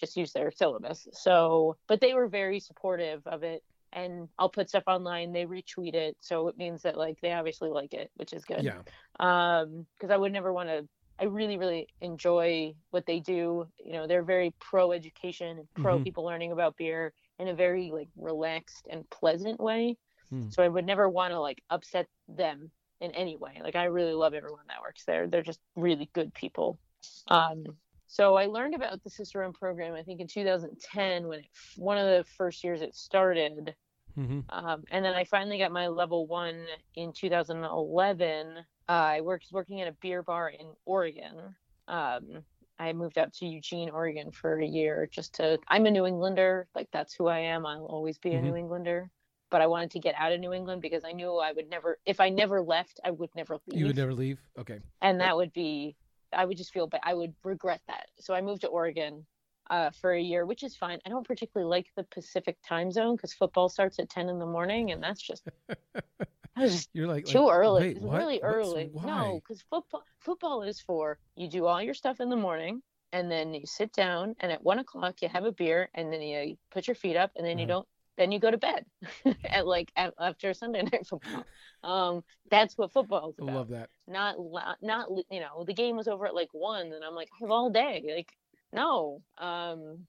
Speaker 2: just use their syllabus. So, but they were very supportive of it. And I'll put stuff online, they retweet it. So it means that, like, they obviously like it, which is good.
Speaker 1: Yeah.
Speaker 2: Um, because I would never want to. I really, really enjoy what they do. You know, they're very pro education and pro
Speaker 1: Mhm.
Speaker 2: people learning about beer in a very like relaxed and pleasant way.
Speaker 1: Hmm.
Speaker 2: So I would never want to like upset them in any way. Like I really love everyone that works there. They're just really good people. Um, so I learned about the Cicerone program I think in 2010 when it, one of the first years it started.
Speaker 1: hmm
Speaker 2: Um, and then I finally got my level one in 2011. Uh, I worked working at a beer bar in Oregon. Um, I moved out to Eugene, Oregon for a year just to. I'm a New Englander, like that's who I am. I'll always be a
Speaker 1: Mhm.
Speaker 2: New Englander. But I wanted to get out of New England because I knew I would never. If I never left, I would never leave
Speaker 1: You would never leave. Okay.
Speaker 2: and that would be i would just feel bad i would regret that so i moved to oregon uh, for a year which is fine i don't particularly like the pacific time zone because football starts at 10 in the morning and that's just *laughs* that's just
Speaker 1: You're like
Speaker 2: too
Speaker 1: like,
Speaker 2: early
Speaker 1: Wait,
Speaker 2: it's
Speaker 1: what?
Speaker 2: really
Speaker 1: What's-
Speaker 2: early
Speaker 1: Why?
Speaker 2: no because football football is for you do all your stuff in the morning and then you sit down and at one o'clock you have a beer and then you put your feet up and then you
Speaker 1: Uh-huh.
Speaker 2: don't then you go to bed *laughs* at like at, after sunday *laughs* night football um that's what football is
Speaker 1: I
Speaker 2: about
Speaker 1: love that.
Speaker 2: not not you know the game was over at like one and i'm like i have all day like no um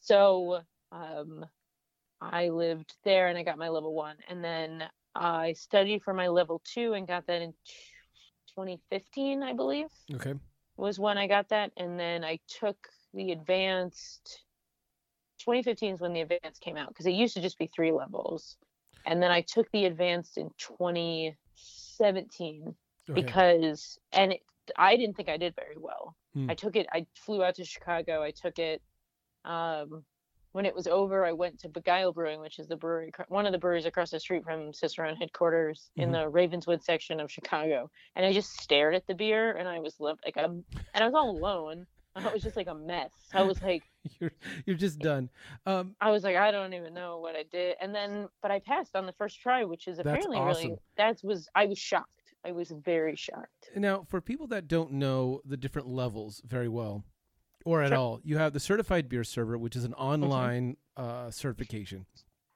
Speaker 2: so um i lived there and i got my level one and then i studied for my level two and got that in 2015 i believe
Speaker 1: Okay.
Speaker 2: was when i got that and then i took the advanced 2015 is when the advanced came out because it used to just be three levels and then i took the advanced in 2017
Speaker 1: Okay.
Speaker 2: because and it, I didn't think I did very well.
Speaker 1: Hmm.
Speaker 2: I took it. I flew out to Chicago. I took it. Um, when it was over, I went to Begyle Brewing, which is the brewery, one of the breweries across the street from Cicerone headquarters in
Speaker 1: Mhm.
Speaker 2: the Ravenswood section of Chicago. And I just stared at the beer, and I was li- like, I'm, and I was all alone. *laughs* I was just like a mess. I was like, *laughs*
Speaker 1: you're you're just done. Um,
Speaker 2: I was like, I don't even know what I did. And then, but I passed on the first try, which is apparently
Speaker 1: awesome.
Speaker 2: really, that was, I was shocked. I was very shocked.
Speaker 1: now, for people that don't know the different levels very well, or at
Speaker 2: Sure.
Speaker 1: all, you have the certified beer server, which is an online uh, certification.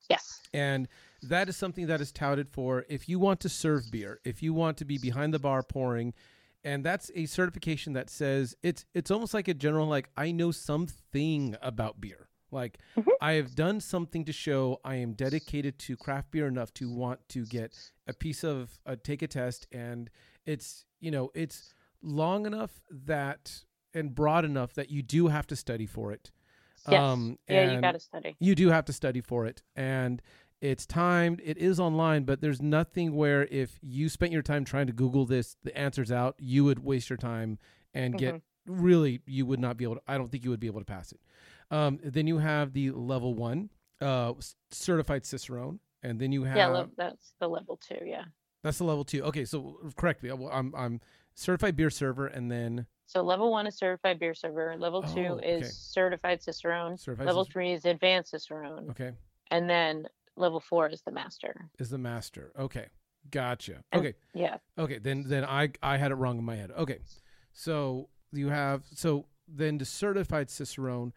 Speaker 2: Yes.
Speaker 1: And that is something that is touted for if you want to serve beer, if you want to be behind the bar pouring, and that's a certification that says it's it's almost like a general like I know something about beer. Like
Speaker 2: Mhm.
Speaker 1: I have done something to show I am dedicated to craft beer enough to want to get a piece of uh, take a test and it's you know it's long enough that and broad enough that you do have to study for it.
Speaker 2: Yes.
Speaker 1: Um,
Speaker 2: yeah, you got to study.
Speaker 1: you do have to study for it and it's timed it is online but there's nothing where if you spent your time trying to google this the answers out you would waste your time and get really you would not be able to i don't think you would be able to pass it um, then you have the level one uh, certified cicerone and then you have
Speaker 2: Yeah, that's the level two. Yeah.
Speaker 1: that's the level two okay so correct me I'm- i'm certified beer server and then
Speaker 2: So level one is certified beer server. Level
Speaker 1: Oh,
Speaker 2: two
Speaker 1: okay.
Speaker 2: is certified cicerone.
Speaker 1: certified
Speaker 2: level
Speaker 1: Cic-
Speaker 2: three is advanced cicerone,
Speaker 1: okay
Speaker 2: and then level four is the master.
Speaker 1: is the master okay gotcha
Speaker 2: And-
Speaker 1: okay
Speaker 2: Yeah.
Speaker 1: Okay, then then I I had it wrong in my head. Okay, so you have so then the certified cicerone.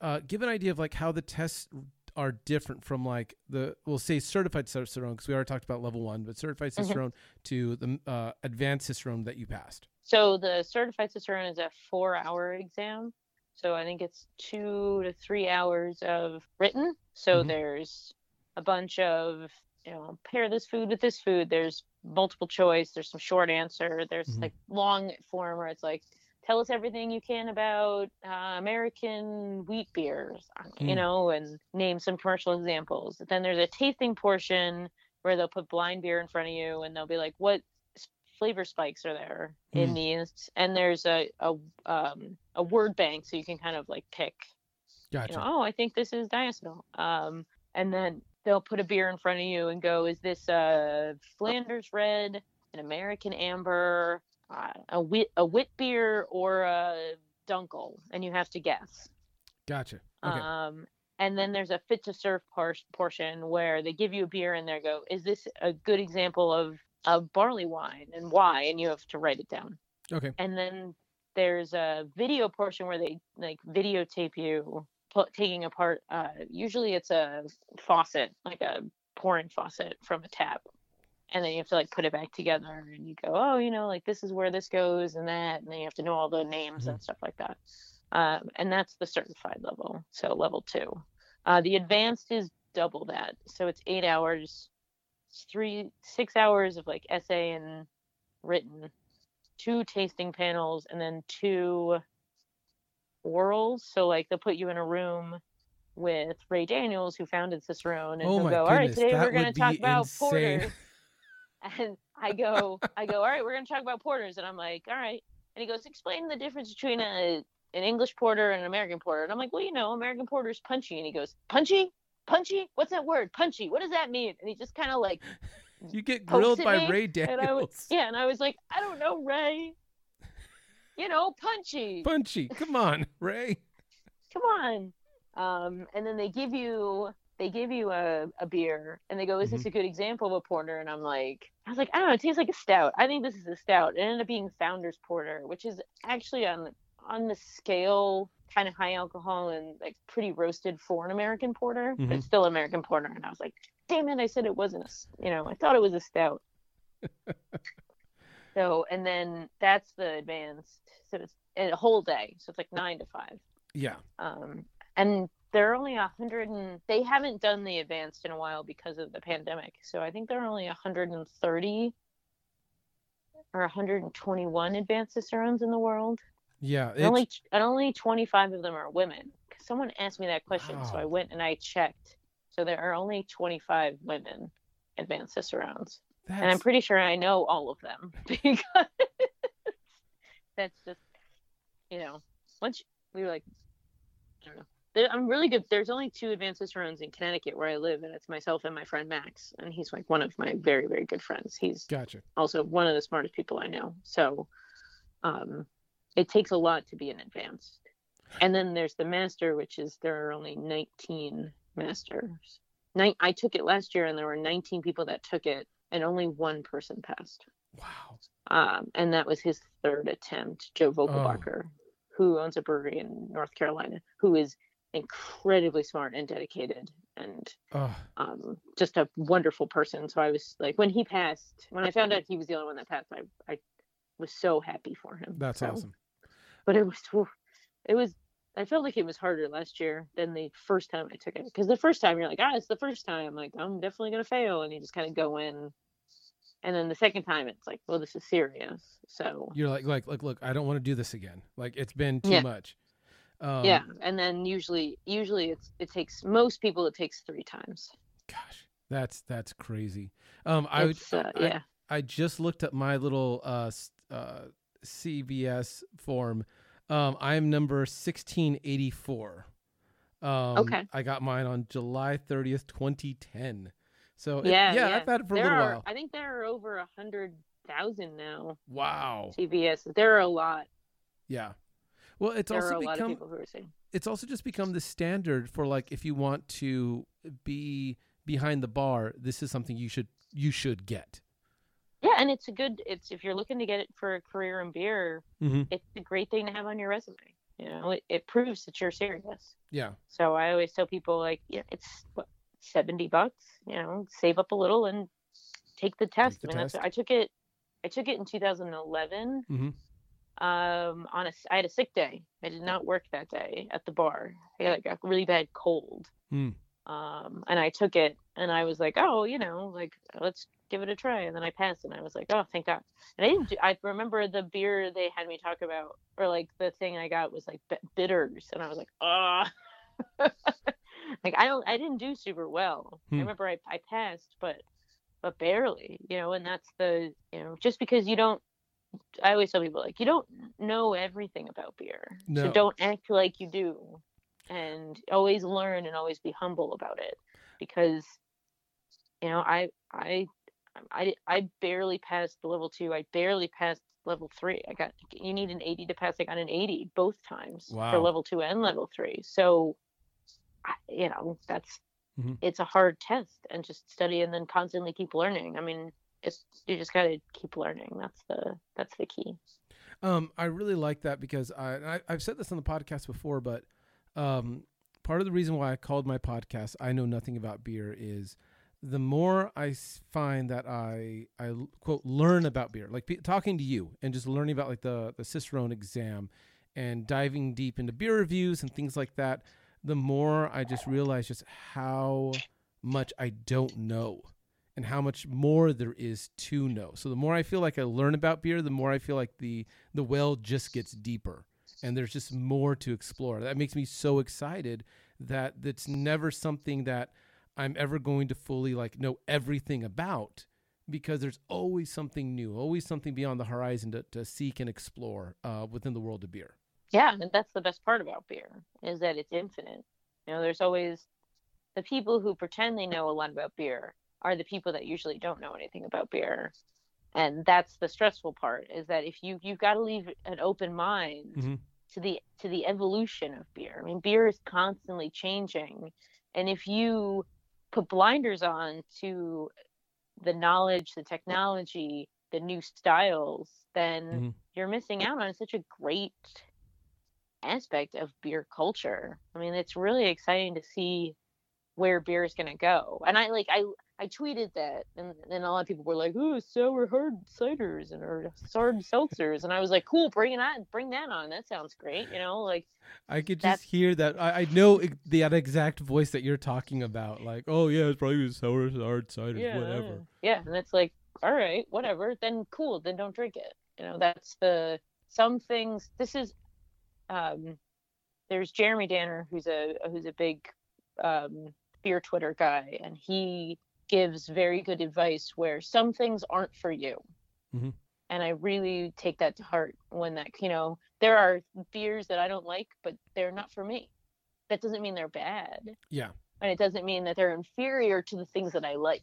Speaker 1: Uh, give an idea of like how the tests are different from like the we'll say certified cicerone because we already talked about level one, but certified
Speaker 2: Mhm.
Speaker 1: cicerone to the uh, advanced cicerone that you passed.
Speaker 2: So the certified cicerone is a four-hour exam. So I think it's two to three hours of written. So
Speaker 1: Mhm.
Speaker 2: there's a bunch of you know pair this food with this food. There's multiple choice. There's some short answer. There's
Speaker 1: Mhm.
Speaker 2: like long form where it's like, tell us everything you can about uh, American wheat beers, uh, you
Speaker 1: Mm.
Speaker 2: know, and name some commercial examples. Then there's a tasting portion where they'll put blind beer in front of you and they'll be like, what flavor spikes are there in
Speaker 1: Mm.
Speaker 2: these? And there's a a um, a word bank so you can kind of like pick you
Speaker 1: Gotcha.
Speaker 2: know, oh, I think this is diacetyl. Um, and then they'll put a beer in front of you and go, is this a Flanders Red, an American Amber, uh, a wit a wit beer, or a Dunkel? And you have to guess.
Speaker 1: Gotcha. Okay.
Speaker 2: Um, and then there's a fit to serve por- portion where they give you a beer and they go, is this a good example of of barley wine and why? And you have to write it down
Speaker 1: okay.
Speaker 2: and then there's a video portion where they like videotape you taking apart uh usually it's a faucet like a pouring faucet from a tap and then you have to like put it back together and you go oh you know like this is where this goes and that and then you have to know all the names and stuff like that. Um, and that's the certified level so level two. Uh, the advanced is double that so it's eight hours it's three six hours of like essay and written two tasting panels and then two orals. So like they'll put you in a room with Ray Daniels, who founded Cicerone, and
Speaker 1: Oh
Speaker 2: he'll go, "All right, today we're going to talk about
Speaker 1: insane."
Speaker 2: porters." *laughs* And I go, I go, "All right, we're going to talk about porters," and I'm like, "All right." And he goes, "Explain the difference between a an English porter and an American porter." And I'm like, "Well, you know, American porter is punchy," and he goes, "Punchy." Punchy? What's that word? Punchy. What does that mean? And he just kind of like *laughs*
Speaker 1: You get grilled by
Speaker 2: me,
Speaker 1: Ray
Speaker 2: and
Speaker 1: Daniels.
Speaker 2: was, yeah, and I was like, I don't know, Ray. You know, punchy.
Speaker 1: Punchy. Come on, *laughs* Ray.
Speaker 2: Come on. Um, and then they give you they give you a, a beer and they go, Is this
Speaker 1: Mm-hmm.
Speaker 2: a good example of a porter? And I'm like I was like, I don't know, it tastes like a stout. I think this is a stout. It ended up being Founders Porter, which is actually on on the scale kind of high alcohol and like pretty roasted for an American porter, but
Speaker 1: Mhm.
Speaker 2: it's still American porter. And I was like, damn it, I said it wasn't a, you know, I thought it was a stout. *laughs* so, and then that's the advanced. So it's a whole day. So it's like nine to five.
Speaker 1: Yeah.
Speaker 2: Um, and they're only a hundred and they haven't done the advanced in a while because of the pandemic. So I think there are only 130 or 121 advanced cicerones in the world.
Speaker 1: Yeah.
Speaker 2: And only and only 25 of them are women. Someone asked me that question, so I went and I checked. So there are only 25 women advanced cicerones,
Speaker 1: that's,
Speaker 2: and I'm pretty sure I know all of them *laughs* because that's just you know once we were like I don't know. There, I'm really good. There's only two advanced cicerones in Connecticut where I live, and it's myself and my friend Max, and he's like one of my very very good friends. He's
Speaker 1: gotcha.
Speaker 2: also one of the smartest people I know. So um, it takes a lot to be an advanced. And then there's the master, which is there are only 19 masters. Nine, I took it last year, and there were 19 people that took it, and only one person passed.
Speaker 1: Wow.
Speaker 2: Um, and that was his third attempt, Joe Vogelbacher, who owns a brewery in North Carolina, who is incredibly smart and dedicated and
Speaker 1: Oh,
Speaker 2: um, just a wonderful person. So I was like, when he passed, when I found out he was the only one that passed, I, I was so happy for him.
Speaker 1: that's
Speaker 2: So-
Speaker 1: awesome.
Speaker 2: But it was, it was, I felt like it was harder last year than the first time I took it. Because the first time you're like, ah, it's the first time. Like, I'm definitely going to fail. And you just kind of go in. And then the second time, it's like, well, this is serious. So,
Speaker 1: You're like, like, like, look, I don't want to do this again. Like, it's been too
Speaker 2: Yeah.
Speaker 1: much. Um,
Speaker 2: yeah. And then usually, usually it's, it takes most people, it takes three times.
Speaker 1: Gosh, that's that's crazy. Um, I would.
Speaker 2: Uh, yeah.
Speaker 1: I just looked up my little uh, uh CBS form. Um, I'm number 1684. Um,
Speaker 2: Okay.
Speaker 1: I got mine on July 30th, 2010. So it-
Speaker 2: Yeah,
Speaker 1: yeah,
Speaker 2: yeah.
Speaker 1: I've had it for
Speaker 2: there
Speaker 1: a little
Speaker 2: are,
Speaker 1: while.
Speaker 2: I think there are over a hundred thousand now.
Speaker 1: Wow.
Speaker 2: CBS. There are a lot.
Speaker 1: Yeah. Well, it's
Speaker 2: there
Speaker 1: also
Speaker 2: a lot of
Speaker 1: become
Speaker 2: people who are saying.
Speaker 1: it's also just become the standard for like if you want to be behind the bar, this is something you should you should get.
Speaker 2: Yeah, and it's a good. It's if you're looking to get it for a career in beer,
Speaker 1: Mm-hmm.
Speaker 2: it's a great thing to have on your resume. You know, it, it proves that you're serious.
Speaker 1: Yeah.
Speaker 2: So I always tell people like, yeah, it's what seventy bucks. You know, save up a little and take the test.
Speaker 1: the
Speaker 2: I mean, that's. I took it. I took it in 2011.
Speaker 1: Mhm.
Speaker 2: Um, on a, I had a sick day. I did not work that day at the bar. I had like a really bad cold.
Speaker 1: Hmm.
Speaker 2: Um, and I took it, and I was like, oh, you know, like let's give it a try, and then I passed, and I was like, oh, thank God. And I didn't. Do, I remember the beer they had me talk about, or like the thing I got was like bitters, and I was like, ah. *laughs* like I don't, I didn't do super well. Hmm. I remember I, I passed, but but barely, you know. And that's the, you know, just because you don't I always tell people like you don't know everything about beer, no. so don't act like you do, and always learn and always be humble about it, because you know I I I I barely passed level two. I barely passed level three. I got you need an 80 to pass. I got an 80 both times wow. for level two and level three. So, you know that's mm-hmm. it's a hard test, and just study and then constantly keep learning. I mean, it's you just got to keep learning. That's the that's the key.
Speaker 1: Um, I really like that because I, I have said this on the podcast before, but um, part of the reason why I called my podcast "I Know Nothing About Beer" is the more I find that I I quote learn about beer, like talking to you and just learning about like the the Cicerone exam and diving deep into beer reviews and things like that, the more I just realize just how much I don't know and how much more there is to know. So the more I feel like I learn about beer, the more I feel like the the well just gets deeper and there's just more to explore. That makes me so excited that it's never something that I'm ever going to fully like know everything about because there's always something new, always something beyond the horizon to, to seek and explore uh, within the world of beer.
Speaker 2: Yeah, and that's the best part about beer is that it's infinite. You know, there's always the people who pretend they know a lot about beer are the people that usually don't know anything about beer and that's the stressful part is that if you you've got to leave an open mind mm-hmm. to the to the evolution of beer i mean beer is constantly changing and if you put blinders on to the knowledge the technology the new styles then mm-hmm. you're missing out on such a great aspect of beer culture i mean it's really exciting to see where beer is going to go and i like i I tweeted that, and then a lot of people were like, "Oh, sour hard ciders and or hard seltzers," and I was like, "Cool, bring it on, bring that on. That sounds great." You know, like
Speaker 1: I could just hear that. I, I know that exact voice that you're talking about. Like, oh yeah, it's probably sour hard ciders,
Speaker 2: yeah,
Speaker 1: whatever.
Speaker 2: Yeah, and it's like, all right, whatever. Then cool. Then don't drink it. You know, that's the some things. This is, um, there's Jeremy Danner, who's a who's a big um beer Twitter guy, and he gives very good advice where some things aren't for you. Mm-hmm. And I really take that to heart when that, you know, there are beers that I don't like, but they're not for me. That doesn't mean they're bad.
Speaker 1: Yeah.
Speaker 2: And it doesn't mean that they're inferior to the things that I like.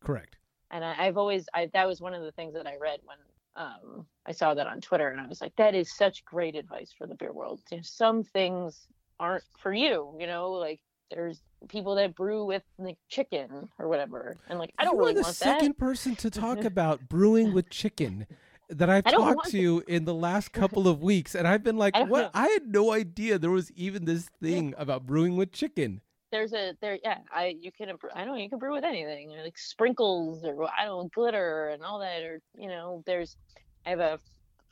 Speaker 1: Correct.
Speaker 2: And I, have always, I, that was one of the things that I read when um, I saw that on Twitter, and I was like, that is such great advice for the beer world. Some things aren't for you, you know, like there's people that brew with like chicken or whatever, and like I don't
Speaker 1: you
Speaker 2: really
Speaker 1: the
Speaker 2: want
Speaker 1: second person to talk *laughs* about brewing with chicken that I've talked to in the last *laughs* couple of weeks, and I've been like, I "What? Know. I had no idea there was even this thing about brewing with chicken."
Speaker 2: There's a there, yeah. I you can I know you can brew with anything, like sprinkles or I don't know, glitter and all that, or you know, there's. I have a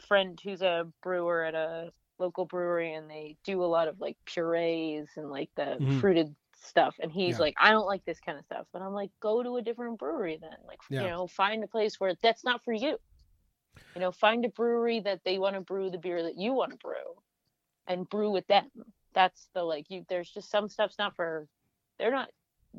Speaker 2: friend who's a brewer at a local brewery and they do a lot of like purees and like the mm-hmm. fruited stuff and he's yeah. like i don't like this kind of stuff but i'm like go to a different brewery then like yeah. you know find a place where that's not for you you know find a brewery that they want to brew the beer that you want to brew and brew with them that's the like you there's just some stuff's not for they're not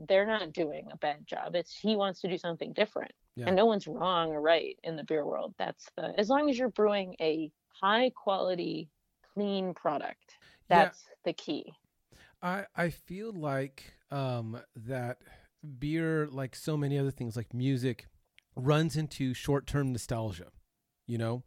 Speaker 2: they're not doing a bad job it's he wants to do something different yeah. and no one's wrong or right in the beer world that's the as long as you're brewing a high quality clean product. That's yeah. the key.
Speaker 1: I I feel like um, that beer, like so many other things, like music, runs into short term nostalgia. You know,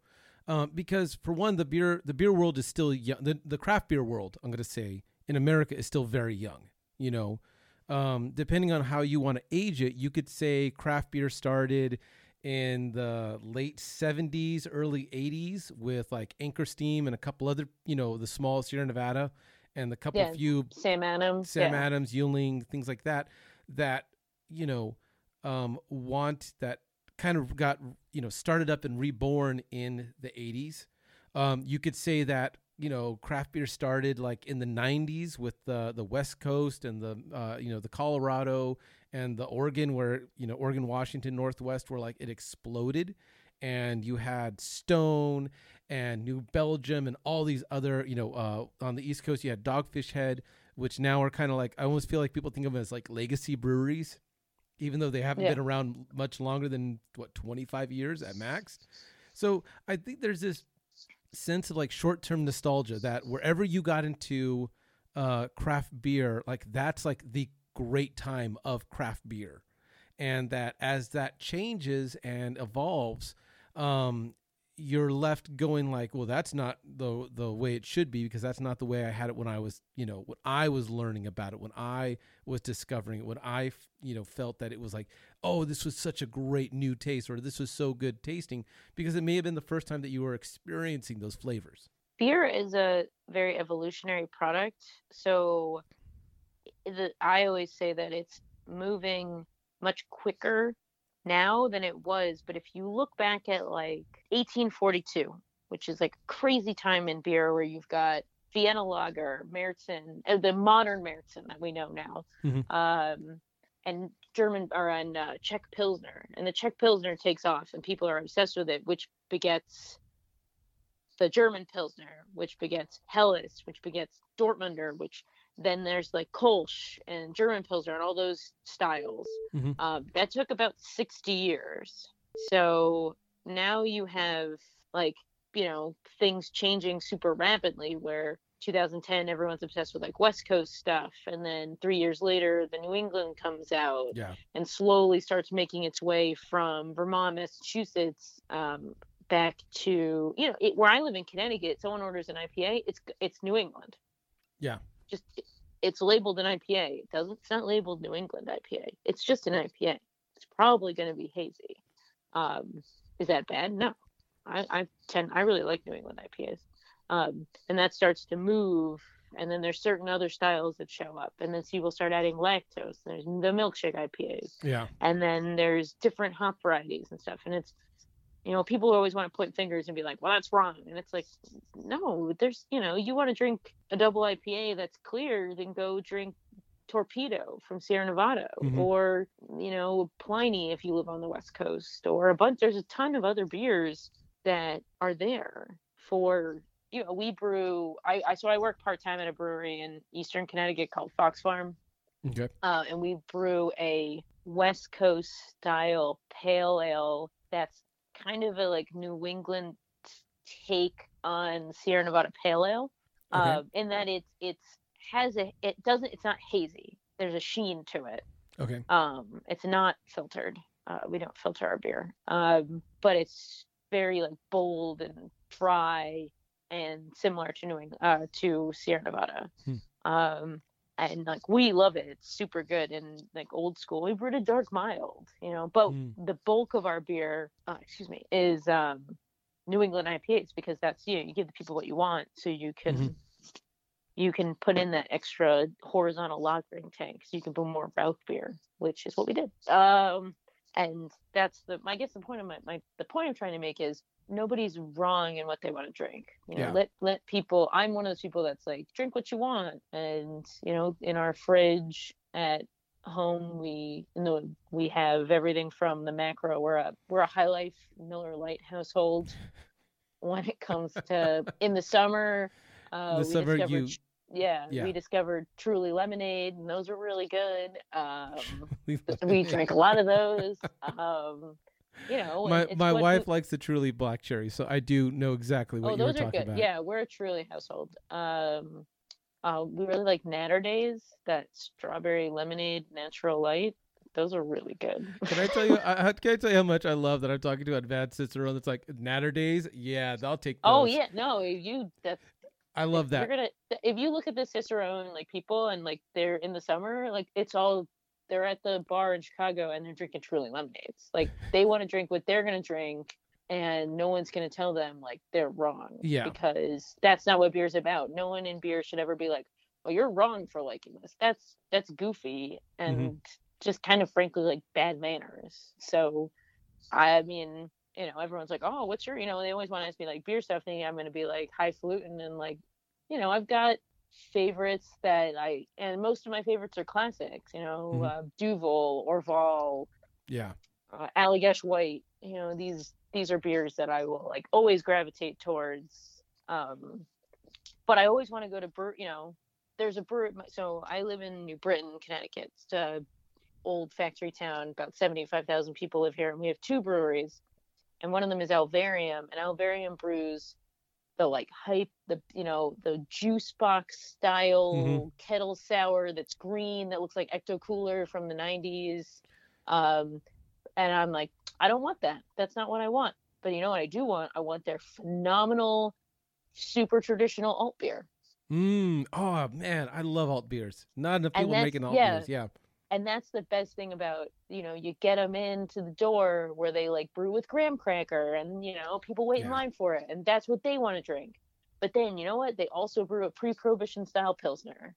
Speaker 1: um, because for one, the beer the beer world is still young. The the craft beer world, I'm going to say, in America is still very young. You know, um, depending on how you want to age it, you could say craft beer started in the late 70s, early 80s with like Anchor Steam and a couple other, you know, the small Sierra Nevada and the couple yeah, few
Speaker 2: Sam Adams,
Speaker 1: Sam yeah. Adams, Yuengling, things like that, that, you know, um, want that kind of got, you know, started up and reborn in the 80s. Um, you could say that you know craft beer started like in the 90s with the the west coast and the uh, you know the colorado and the Oregon where you know Oregon, Washington, Northwest, where like it exploded, and you had Stone and New Belgium and all these other you know uh, on the East Coast you had Dogfish Head, which now are kind of like I almost feel like people think of them as like legacy breweries, even though they haven't
Speaker 2: Yeah.
Speaker 1: been around much longer than what 25 years at max. So I think there's this sense of like short-term nostalgia that wherever you got into uh, craft beer, like that's like the great time of craft beer, and that as that changes and evolves, um, you're left going like, well, that's not the the way it should be because that's not the way I had it when I was, you know, when I was learning about it, when I was discovering it, when I, you know, felt that it was like, oh, this was such a great new taste, or this was so good tasting, because it may have been the first time that you were experiencing those flavors.
Speaker 2: beer is a very evolutionary product so the, i always say that it's moving much quicker now than it was but if you look back at like 1842 which is like a crazy time in beer where you've got vienna lager märzen uh, the modern märzen that we know now
Speaker 1: Mhm.
Speaker 2: um, and german or and uh, czech pilsner and the czech pilsner takes off and people are obsessed with it which begets the German Pilsner, which begets Helles, which begets Dortmunder, which then there's like Kolsch and German Pilsner and all those styles.
Speaker 1: Mhm.
Speaker 2: Um, that took about 60 years. So now you have like, you know, things changing super rapidly where 2010 everyone's obsessed with like West Coast stuff. And then three years later, the New England comes out
Speaker 1: Yeah.
Speaker 2: and slowly starts making its way from Vermont, Massachusetts, um, back to you know it, where I live in Connecticut. Someone orders an IPA, it's it's New England.
Speaker 1: Yeah.
Speaker 2: Just it's labeled an IPA. It doesn't. It's not labeled New England IPA. It's just an IPA. It's probably going to be hazy. Um, is that bad? No. I, I tend I really like New England IPAs. Um, and that starts to move and then there's certain other styles that show up and then people start adding lactose there's the milkshake ipas
Speaker 1: Yeah.
Speaker 2: and then there's different hop varieties and stuff and it's you know people always want to point fingers and be like well that's wrong and it's like no there's you know you want to drink a double ipa that's clear then go drink torpedo from sierra nevada
Speaker 1: Mhm.
Speaker 2: or you know pliny if you live on the west coast or a bunch there's a ton of other beers that are there for you know we brew i, I so i work part-time at a brewery in eastern connecticut called fox farm
Speaker 1: Okay.
Speaker 2: uh, and we brew a West Coast style pale ale that's kind of a like New England take on Sierra Nevada pale ale.
Speaker 1: Okay.
Speaker 2: Um, in that it's it's has a it doesn't it's not hazy. There's a sheen to it.
Speaker 1: Okay.
Speaker 2: Um, it's not filtered. Uh, we don't filter our beer. Um, but it's very like bold and dry and similar to New England, uh, to Sierra Nevada.
Speaker 1: Hmm.
Speaker 2: Um, and like we love it. It's super good and like old school. We brewed a dark mild, you know, but
Speaker 1: Mm.
Speaker 2: the bulk of our beer, uh, excuse me, is um, New England IPAs because that's you. Know, you give the people what you want, so you can
Speaker 1: Mhm.
Speaker 2: you can put in that extra horizontal lagering tank, so you can brew more Rauch beer, which is what we did. Um, and that's the I guess the point of my, my the point I'm trying to make is nobody's wrong in what they want to drink. You know,
Speaker 1: Yeah.
Speaker 2: let let people. I'm one of those people that's like drink what you want, and you know, in our fridge at home we you know we have everything from the macro. We're a we're a High Life Miller Lite household. When it comes to in the summer, uh,
Speaker 1: The summer you-
Speaker 2: ch- yeah,
Speaker 1: Yeah.
Speaker 2: we discovered Truly Lemonade, and those are really good. Um, *laughs*
Speaker 1: We
Speaker 2: drank a lot of those. Um, you know,
Speaker 1: my my wife
Speaker 2: we-
Speaker 1: likes the truly black cherry, so I do know exactly what
Speaker 2: oh, you're
Speaker 1: talking
Speaker 2: good.
Speaker 1: about.
Speaker 2: Yeah, we're a Truly household. Um, uh, we really like Naturdays, that strawberry lemonade natural light. Those are really good.
Speaker 1: Can I tell you? *laughs* I, I- can I tell you how much I love that I'm talking to Advanced Cicero? That's like Naturdays. Yeah, I'll take. Those.
Speaker 2: oh yeah, no, you that's
Speaker 1: I love
Speaker 2: You're
Speaker 1: that.
Speaker 2: gonna if you look at the Cicerone like people and like they're in the summer, like it's all they're at the bar in Chicago and they're drinking truly lemonades. Like *laughs* they want to drink what they're gonna drink and no one's gonna tell them like they're wrong.
Speaker 1: Yeah.
Speaker 2: Because that's not what beer's about. No one in beer should ever be like, Well, you're wrong for liking this. That's that's goofy and
Speaker 1: Mm-hmm.
Speaker 2: just kind of frankly like bad manners. So I mean, you know, everyone's like, oh, what's your, you know, they always want to ask me like beer stuff, thinking I'm going to be like highfalutin and like, you know, I've got favorites that I and most of my favorites are classics. You know,
Speaker 1: Mhm.
Speaker 2: uh, Duvel, Orval,
Speaker 1: Yeah.
Speaker 2: uh, Allagash White. You know, these these are beers that I will like always gravitate towards. Um, but I always want to go to brew. You know, there's a brew. So I live in New Britain, Connecticut. It's a old factory town. About seventy five thousand people live here, and we have two breweries. And one of them is Alvarium, and Alvarium brews the like hype, the you know the juice box style
Speaker 1: Mhm.
Speaker 2: kettle sour that's green that looks like Ecto Cooler from the '90s. Um, and I'm like, I don't want that. That's not what I want. But you know what I do want? I want their phenomenal, super traditional alt beer.
Speaker 1: Mm. Oh man, I love alt beers. Not enough people making alt
Speaker 2: yeah.
Speaker 1: beers. Yeah.
Speaker 2: And that's the best thing about, you know, you get them into the door where they like brew with graham cracker and, you know, people wait in line for it. And that's what they want to drink. But then, you know what? They also brew a pre prohibition style Pilsner.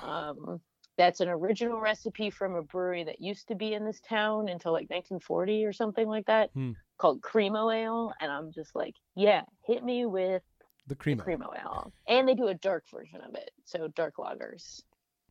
Speaker 2: Um, that's an original recipe from a brewery that used to be in this town until like 1940 or something like that
Speaker 1: Hmm.
Speaker 2: called Cremo Ale. And I'm just like, yeah, hit me with
Speaker 1: The cream.
Speaker 2: Cremo Ale. And they do a dark version of it, so dark lagers.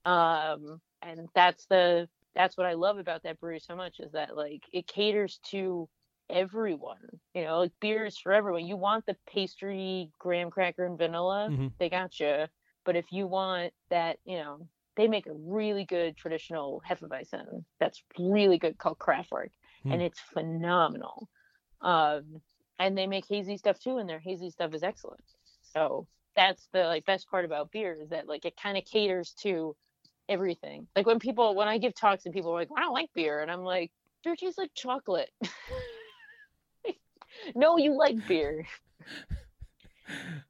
Speaker 2: Um, and that's the that's what I love about that brewery so much is that like it caters to everyone. You know, like beer is for everyone. You want the pastry, graham cracker, and vanilla,
Speaker 1: Mhm.
Speaker 2: they got you. But if you want that, you know, they make a really good traditional Hefeweizen that's really good called Kraftwerk,
Speaker 1: Hmm.
Speaker 2: and it's phenomenal. Um, and they make hazy stuff too, and their hazy stuff is excellent. So that's the like best part about beer is that like it kind of caters to everything. Like when people when I give talks and people are like, I don't like beer, and I'm like, beer tastes like chocolate. *laughs* no, you like beer.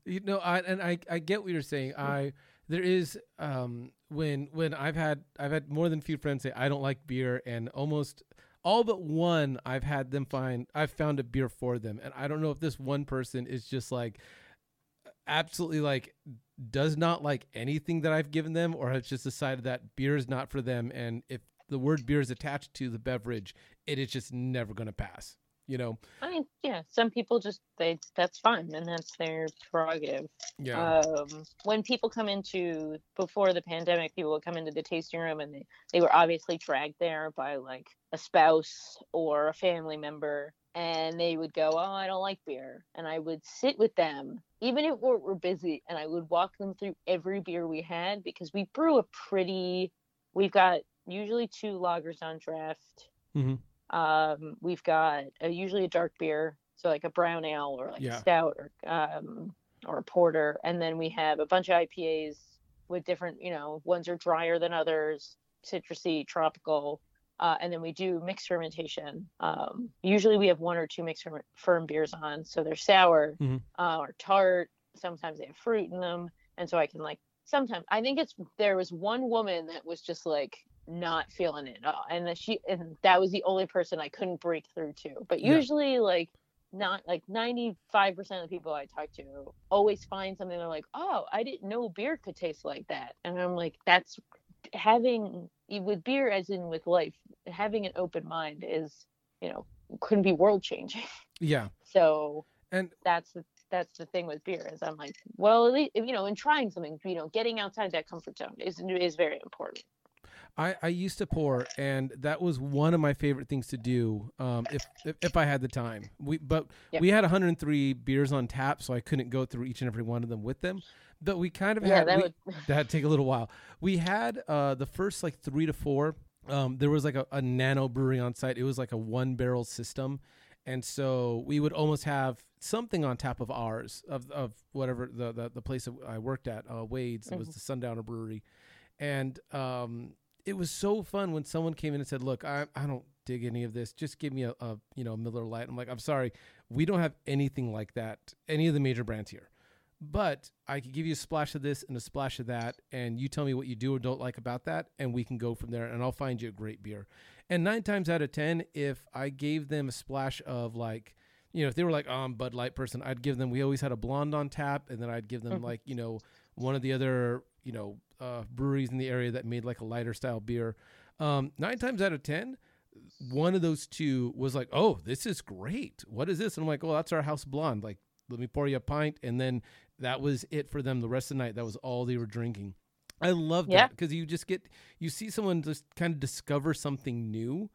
Speaker 1: you know I and I I get what you're saying. I there is um when when I've had I've had more than a few friends say I don't like beer and almost all but one I've had them find I've found a beer for them and I don't know if this one person is just like absolutely like does not like anything that I've given them or has just decided that beer is not for them. And if the word beer is attached to the beverage it is just never going to pass you know?
Speaker 2: I mean, yeah, some people just they that's fine and that's their prerogative.
Speaker 1: yeah.
Speaker 2: Um, when people come into before the pandemic people would come into the tasting room and they, they were obviously dragged there by like a spouse or a family member and they would go oh i don't like beer and i would sit with them even if we're, we're busy and i would walk them through every beer we had because we brew a pretty we've got usually two lagers on draft
Speaker 1: Mhm.
Speaker 2: um, we've got a, usually a dark beer so like a brown ale or like
Speaker 1: Yeah.
Speaker 2: a stout or um, or a porter, and then we have a bunch of IPAs with different, you know, ones are drier than others, citrusy, tropical, uh, and then we do mixed fermentation. Um, usually we have one or two mixed firm beers on, so they're sour
Speaker 1: Mhm.
Speaker 2: uh, or tart. Sometimes they have fruit in them, and so I can like sometimes I think it's there was one woman that was just like not feeling it, all, and that she and that was the only person I couldn't break through to. But
Speaker 1: Yeah.
Speaker 2: usually like not like 95% of the people I talk to always find something they're like, oh, I didn't know beer could taste like that. And I'm like, that's having with beer, as in with life, having an open mind is, you know, couldn't be world changing.
Speaker 1: yeah *laughs*
Speaker 2: So
Speaker 1: and
Speaker 2: that's the that's the thing with beer is I'm like, well, at least you know, in trying something, you know, getting outside that comfort zone is is very important.
Speaker 1: I, I used to pour, and that was one of my favorite things to do. Um, if, if if I had the time, we but
Speaker 2: Yep.
Speaker 1: we had 103 beers on tap, so I couldn't go through each and every one of them with them. But we kind of
Speaker 2: Yeah,
Speaker 1: had
Speaker 2: that
Speaker 1: we-
Speaker 2: would *laughs*
Speaker 1: that'd take a little while. We had uh, the first like three to four. Um, there was like a, a nano brewery on site. It was like a one barrel system, and so we would almost have something on tap of ours of of whatever the the, the place that I worked at, uh, Wade's. It was
Speaker 2: Mhm.
Speaker 1: the Sundowner Brewery, and um, it was so fun when someone came in and said, "Look, I I don't dig any of this. Just give me a, a you know Miller Lite." I'm like, "I'm sorry, we don't have anything like that. Any of the major brands here." But I could give you a splash of this and a splash of that, and you tell me what you do or don't like about that, and we can go from there. And I'll find you a great beer. And nine times out of ten, if I gave them a splash of like, you know, if they were like, oh, I'm Bud Light person, I'd give them. We always had a blonde on tap, and then I'd give them
Speaker 2: Mhm.
Speaker 1: like, you know, one of the other, you know, uh, breweries in the area that made like a lighter style beer. Um, nine times out of ten, one of those two was like, "Oh, this is great. What is this?" And I'm like, "Oh, that's our house blonde. Like, let me pour you a pint." And then That was it for them. The rest of the night, that was all they were drinking. I love
Speaker 2: Yeah.
Speaker 1: that because you just get you see someone just kind of discover something new.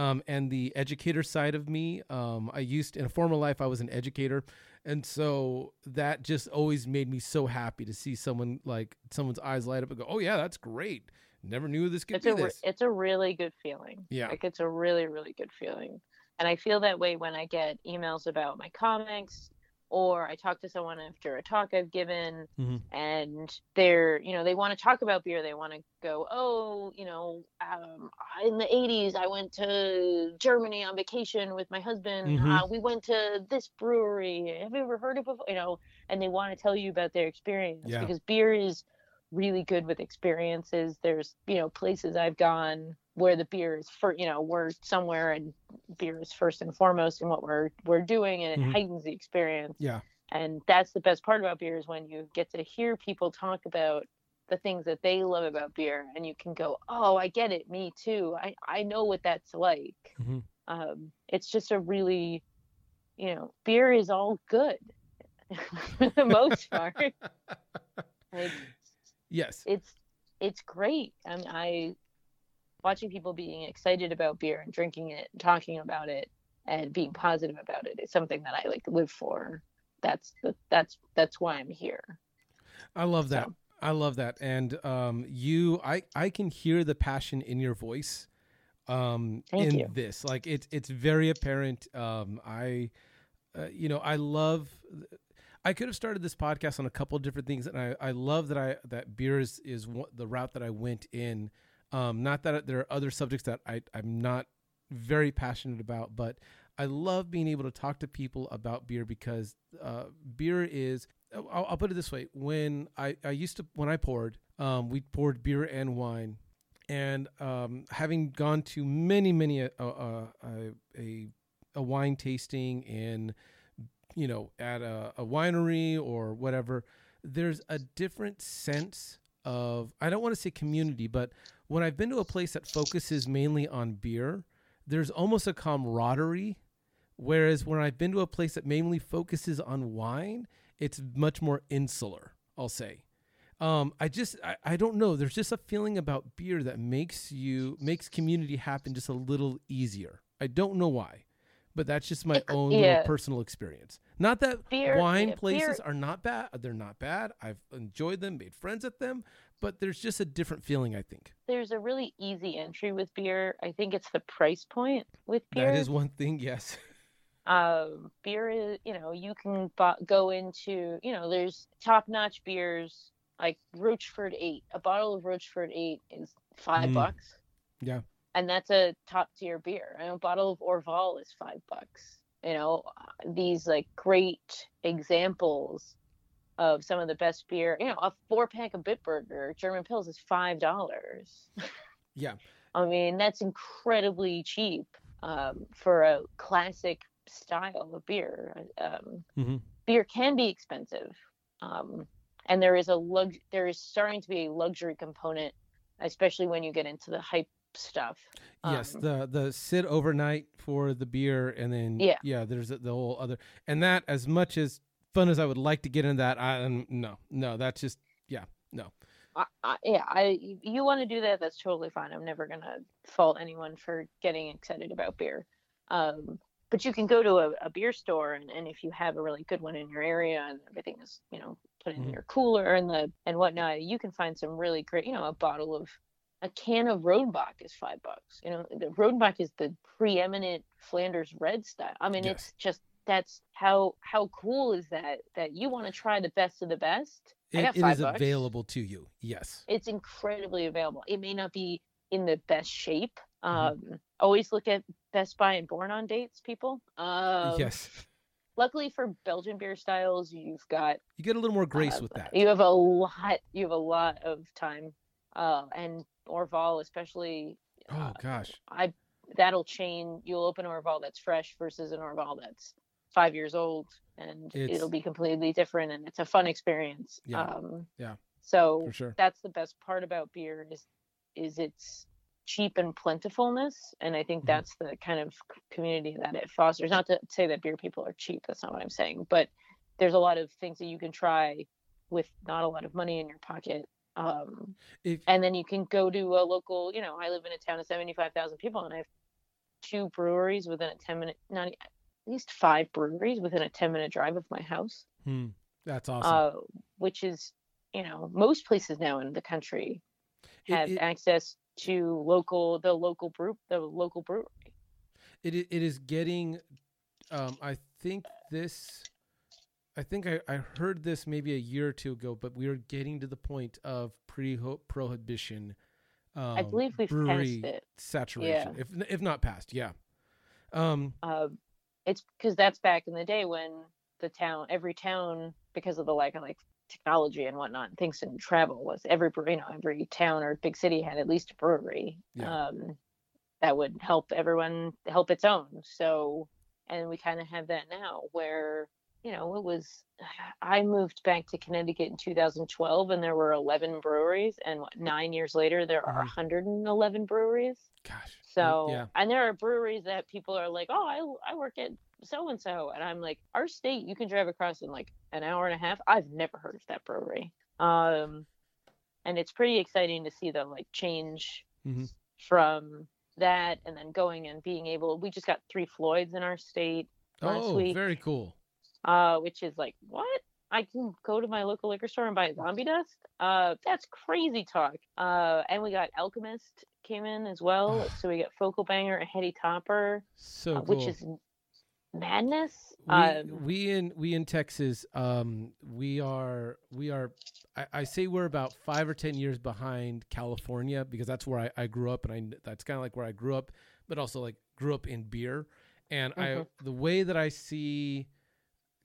Speaker 1: Um, and the educator side of me, um, I used in a former life I was an educator, and so that just always made me so happy to see someone like someone's eyes light up and go, "Oh yeah, that's great! Never knew this could
Speaker 2: It's
Speaker 1: be
Speaker 2: a
Speaker 1: this."
Speaker 2: it's a really good feeling.
Speaker 1: Yeah.
Speaker 2: Like it's a really really good feeling. And I feel that way when I get emails about my comics or I talk to someone after a talk I've given
Speaker 1: Mhm.
Speaker 2: and they're, you know, they want to talk about beer. They want to go, "Oh, you know, um, in the 80s I went to Germany on vacation with my husband.
Speaker 1: Mhm.
Speaker 2: Uh, we went to this brewery. Have you ever heard of it? You know, and they want to tell you about their experience
Speaker 1: Yeah.
Speaker 2: because beer is really good with experiences. There's, you know, places I've gone where the beer is for, you know, we're somewhere and beer is first and foremost in what we're we're doing and it
Speaker 1: Mhm.
Speaker 2: heightens the experience.
Speaker 1: Yeah.
Speaker 2: And that's the best part about beer is when you get to hear people talk about the things that they love about beer and you can go, "Oh, I get it. Me too. I I know what that's like."
Speaker 1: Mhm.
Speaker 2: Um it's just a really you know, beer is all good *laughs* for the most part. *laughs* Like
Speaker 1: yes.
Speaker 2: it's it's great. And I watching people being excited about beer and drinking it, and talking about it, and being positive about it is something that I like live for. That's the that's that's why I'm here.
Speaker 1: I love that.
Speaker 2: So-
Speaker 1: I love that. And um, you, I, I can hear the passion in your voice. Um,
Speaker 2: Thank
Speaker 1: in
Speaker 2: you.
Speaker 1: this, like it's it's very apparent. Um, I, uh, you know, I love. I could have started this podcast on a couple of different things, and I, I love that I that beer is is one, the route that I went in. Um, not that there are other subjects that I I'm not very passionate about, but I love being able to talk to people about beer because uh, beer is. I'll, I'll put it this way: when I, I used to when I poured, um, we poured beer and wine, and um, having gone to many many a a, a, a, a wine tasting in you know at a, a winery or whatever, there's a different sense of I don't want to say community, but when I've been to a place that focuses mainly on beer, there's almost a camaraderie. Whereas when I've been to a place that mainly focuses on wine, it's much more insular, I'll say. Um, I just I, I don't know. There's just a feeling about beer that makes you makes community happen just a little easier. I don't know why. But that's just my own
Speaker 2: yeah.
Speaker 1: little personal experience. Not that
Speaker 2: Beer-
Speaker 1: wine
Speaker 2: yeah,
Speaker 1: places
Speaker 2: beer-
Speaker 1: are not bad. They're not bad. I've enjoyed them, made friends at them, but there's just a different feeling, I think.
Speaker 2: There's a really easy entry with beer. I think it's the price point with beer.
Speaker 1: That is one thing, yes.
Speaker 2: um, beer is, you know, you can go into, you know, there's top notch beers like Rochefort 8. A bottle of Rochefort 8 is five
Speaker 1: Mm.
Speaker 2: bucks.
Speaker 1: Yeah.
Speaker 2: And that's a top tier beer. And a bottle of Orval is five bucks. You know, uh, these like great examples of some of the best beer. You know, a four pack of Bitburger German Pils is five dollars.
Speaker 1: Yeah. *laughs*
Speaker 2: I mean, that's incredibly cheap um, for a classic style of beer. Um,
Speaker 1: Mhm.
Speaker 2: Beer can be expensive, um, and there is a lug- there is starting to be a luxury component, especially when you get into the hype stuff.
Speaker 1: Yes,
Speaker 2: Um,
Speaker 1: the the sit overnight for the beer, and then
Speaker 2: Yeah.
Speaker 1: yeah. There's the the whole other, and that as much as fun as I would like to get into that, I um, no, no, that's just yeah, no,
Speaker 2: I, I, yeah, I you want to do that, that's totally fine. I'm never gonna fault anyone for getting excited about beer. Um, but you can go to a, a beer store, and, and if you have a really good one in your area, and everything is you know put in
Speaker 1: Mhm.
Speaker 2: your cooler and the and whatnot, you can find some really great. You know, a bottle of a can of Rodenbach is five bucks. You know, the Rodenbach is the preeminent Flanders red style. I mean,
Speaker 1: Yes.
Speaker 2: it's just that's how how cool is that that you want to try the best of the best.
Speaker 1: It, it is
Speaker 2: bucks
Speaker 1: available to you. Yes,
Speaker 2: it's incredibly available. It may not be in the best shape.
Speaker 1: Mm-hmm.
Speaker 2: Um, always look at Best By and Born on dates, people. Um,
Speaker 1: yes,
Speaker 2: Luckily for Belgian beer styles, you've got
Speaker 1: you get a little more grace
Speaker 2: uh,
Speaker 1: with that.
Speaker 2: You have a lot. You have a lot of time, uh, and Orval especially.
Speaker 1: oh
Speaker 2: uh,
Speaker 1: gosh,
Speaker 2: I that'll chain. You'll open an Orval that's fresh versus an Orval that's five years old, and
Speaker 1: It's-
Speaker 2: it'll be completely different, and it's a fun experience.
Speaker 1: Yeah.
Speaker 2: Um,
Speaker 1: Yeah.
Speaker 2: So
Speaker 1: sure.
Speaker 2: that's the best part about beer is is its cheap and plentifulness and i think
Speaker 1: Mhm.
Speaker 2: that's the kind of community that it fosters not to say that beer people are cheap that's not what i'm saying but there's a lot of things that you can try with not a lot of money in your pocket. Um,
Speaker 1: If
Speaker 2: and then you can go to a local, you know, I live in a town of 75,000 people and I have two breweries within a 10 minute, not least five breweries within a 10 minute drive of my house,
Speaker 1: hmm, that's awesome.
Speaker 2: uh, which is, you know, most places now in the country have
Speaker 1: it-
Speaker 2: access to local, the local brew, the local brewery.
Speaker 1: it it is getting um i think this i think I, I heard this maybe a year or two ago but we are getting to the point of pre prohibition um,
Speaker 2: I believe we've
Speaker 1: brewery
Speaker 2: passed it.
Speaker 1: saturation if if not passed yeah um
Speaker 2: Um, it's because that's back in the day when the town, every town, because of the lack of like technology and whatnot, and things didn't travel. Was every you know every town or big city had at least a brewery.
Speaker 1: Yeah.
Speaker 2: Um, that would help everyone help its own. So, and we kind of have that now, where you know it was. *sighs* I moved back to Connecticut in 2012, and there were 11 breweries, and what, nine years later there are
Speaker 1: Mhm.
Speaker 2: 111 breweries.
Speaker 1: gosh
Speaker 2: So,
Speaker 1: yeah
Speaker 2: and there are breweries that people are like, oh, I, I work at so and so. And I'm like, our state, you can drive across in like an hour and a half. I've never heard of that brewery. Um, and it's pretty exciting to see the like change
Speaker 1: Mhm.
Speaker 2: from that and then going and being able, we just got three Floyds in our state last
Speaker 1: oh
Speaker 2: week.
Speaker 1: very cool
Speaker 2: uh, which is like, what? I can go to my local liquor store and buy zombie dust? Uh, that's crazy talk. Uh, and we got Alchemist came in as well. so we got Focal Banger and Heady Topper,
Speaker 1: so
Speaker 2: uh,
Speaker 1: cool
Speaker 2: which is madness.
Speaker 1: we,
Speaker 2: um,
Speaker 1: we in we in Texas, um, we are we are. I, I say we're about five or ten years behind California because that's where I, I grew up, and I that's kind of like where I grew up, but also like grew up in beer, and I
Speaker 2: Mhm.
Speaker 1: the way that I see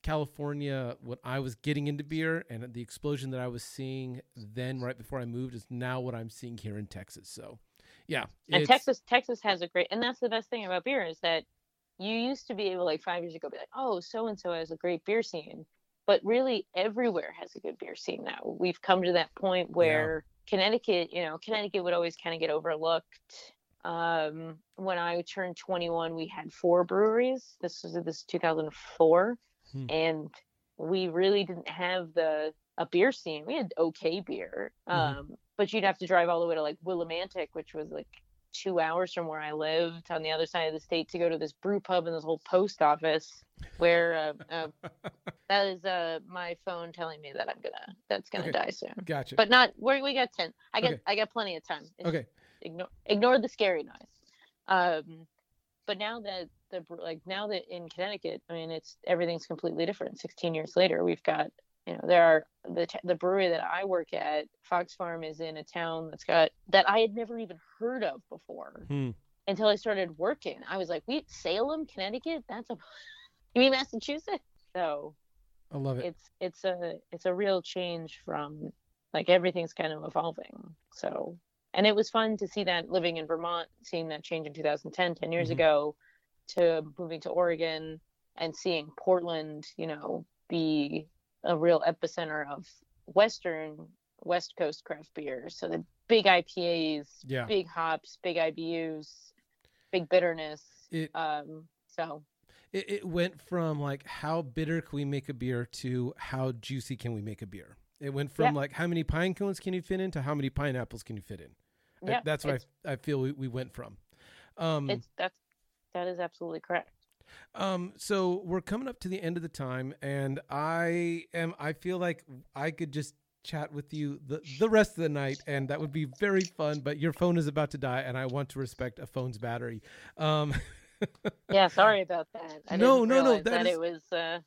Speaker 1: California when I was getting into beer and the explosion that I was seeing then right before I moved is now what I'm seeing here in Texas. So, yeah,
Speaker 2: and Texas, Texas has a great, and that's the best thing about beer is that you used to be able, like five years ago, be like, oh, so and so has a great beer scene, but really everywhere has a good beer scene now. We've come to that point where Connecticut, you know, Connecticut would always kind of get overlooked. Um, when I turned 21, we had four breweries. This was this 2004,
Speaker 1: Hmm.
Speaker 2: and we really didn't have the a beer scene. We had okay beer,
Speaker 1: Mhm.
Speaker 2: um, but you'd have to drive all the way to like Willimantic, which was like two hours from where I lived on the other side of the state to go to this brew pub and this whole post office where uh, uh, *laughs* that is uh, my phone telling me that I'm gonna that's gonna
Speaker 1: Okay.
Speaker 2: die soon.
Speaker 1: gotcha.
Speaker 2: But not we we got ten. I got
Speaker 1: Okay.
Speaker 2: I got plenty of time. It's
Speaker 1: okay,
Speaker 2: ignore ignore the scary noise. Um, but now that the like now that in Connecticut, I mean, it's everything's completely different. Sixteen years later, we've got you know there are the the brewery that I work at, Fox Farm, is in a town that's got that I had never even heard of before
Speaker 1: Hmm.
Speaker 2: until I started working. I was like, we Salem, Connecticut? That's a *laughs* you mean Massachusetts? So
Speaker 1: I love it.
Speaker 2: it's it's a it's a real change from like everything's kind of evolving so and it was fun to see that living in vermont seeing that change in 2010 10 years
Speaker 1: Mhm.
Speaker 2: ago to moving to oregon and seeing portland you know be a real epicenter of western west coast craft beer so the big ipas
Speaker 1: Yeah.
Speaker 2: big hops big ibus big bitterness
Speaker 1: It
Speaker 2: um so
Speaker 1: it, it went from like how bitter can we make a beer to how juicy can we make a beer. It went from
Speaker 2: Yeah.
Speaker 1: like how many pine cones can you fit in to how many pineapples can you fit in. I-
Speaker 2: yeah
Speaker 1: that's what I, I feel we, we went from. Um,
Speaker 2: it's that's that is absolutely correct
Speaker 1: um, so we're coming up to the end of the time, and I am. I feel like I could just chat with you the the rest of the night, and that would be very fun. But your phone is about to die, and I want to respect a phone's battery. Um, *laughs*
Speaker 2: Yeah, sorry about that. I
Speaker 1: No, no, no, that
Speaker 2: that
Speaker 1: is-
Speaker 2: it was. Uh,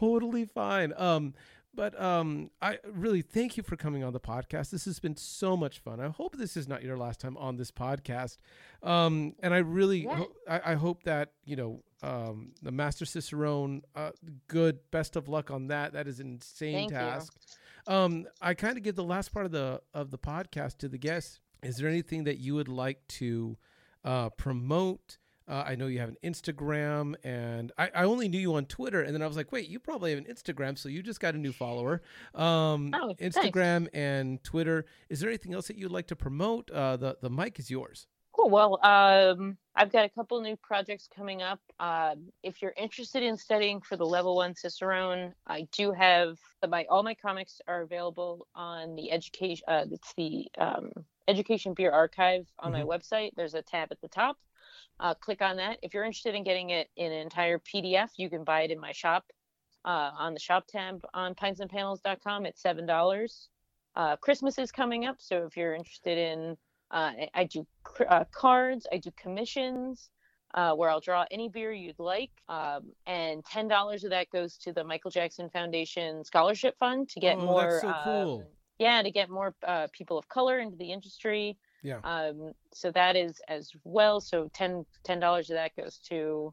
Speaker 1: totally fine. Um, but um, I really thank you for coming on the podcast. This has been so much fun. I hope this is not your last time on this podcast. Um, and I really,
Speaker 2: Yeah.
Speaker 1: ho- I, I hope that you know, um, the Master Cicerone, uh, good. Best of luck on that. That is an insane
Speaker 2: Thank
Speaker 1: task. Um, I kind of give the last part of the of the podcast to the guests. Is there anything that you would like to uh, promote? Uh, I know you have an Instagram, and I, I only knew you on Twitter, and then I was like, wait, you probably have an Instagram, so you just got a new follower. Um,
Speaker 2: Oh, thanks.
Speaker 1: Instagram and Twitter. Is there anything else that you'd like to promote? Uh, the the mic is yours.
Speaker 2: Cool. Well, um, I've got a couple new projects coming up. Um, if you're interested in studying for the level one Cicerone, I do have my all my comics are available on the education. Uh, it's the um, Education Beer Archive on
Speaker 1: Mhm.
Speaker 2: my website. There's a tab at the top. Uh, click on that. If you're interested in getting it in an entire PDF, you can buy it in my shop uh, on the shop tab on pintsandpanels.com. It's seven dollars. Uh, Christmas is coming up, so if you're interested in uh, I- do cr- uh, cards, I do commissions uh, where I'll draw any beer you'd like. Um, and $10 of that goes to the Michael Jackson Foundation Scholarship Fund to get
Speaker 1: Oh,
Speaker 2: more.
Speaker 1: that's so
Speaker 2: um,
Speaker 1: cool.
Speaker 2: yeah, to get more uh, people of color into the industry.
Speaker 1: Yeah.
Speaker 2: Um, so that is as well. So 10 dollars of that goes to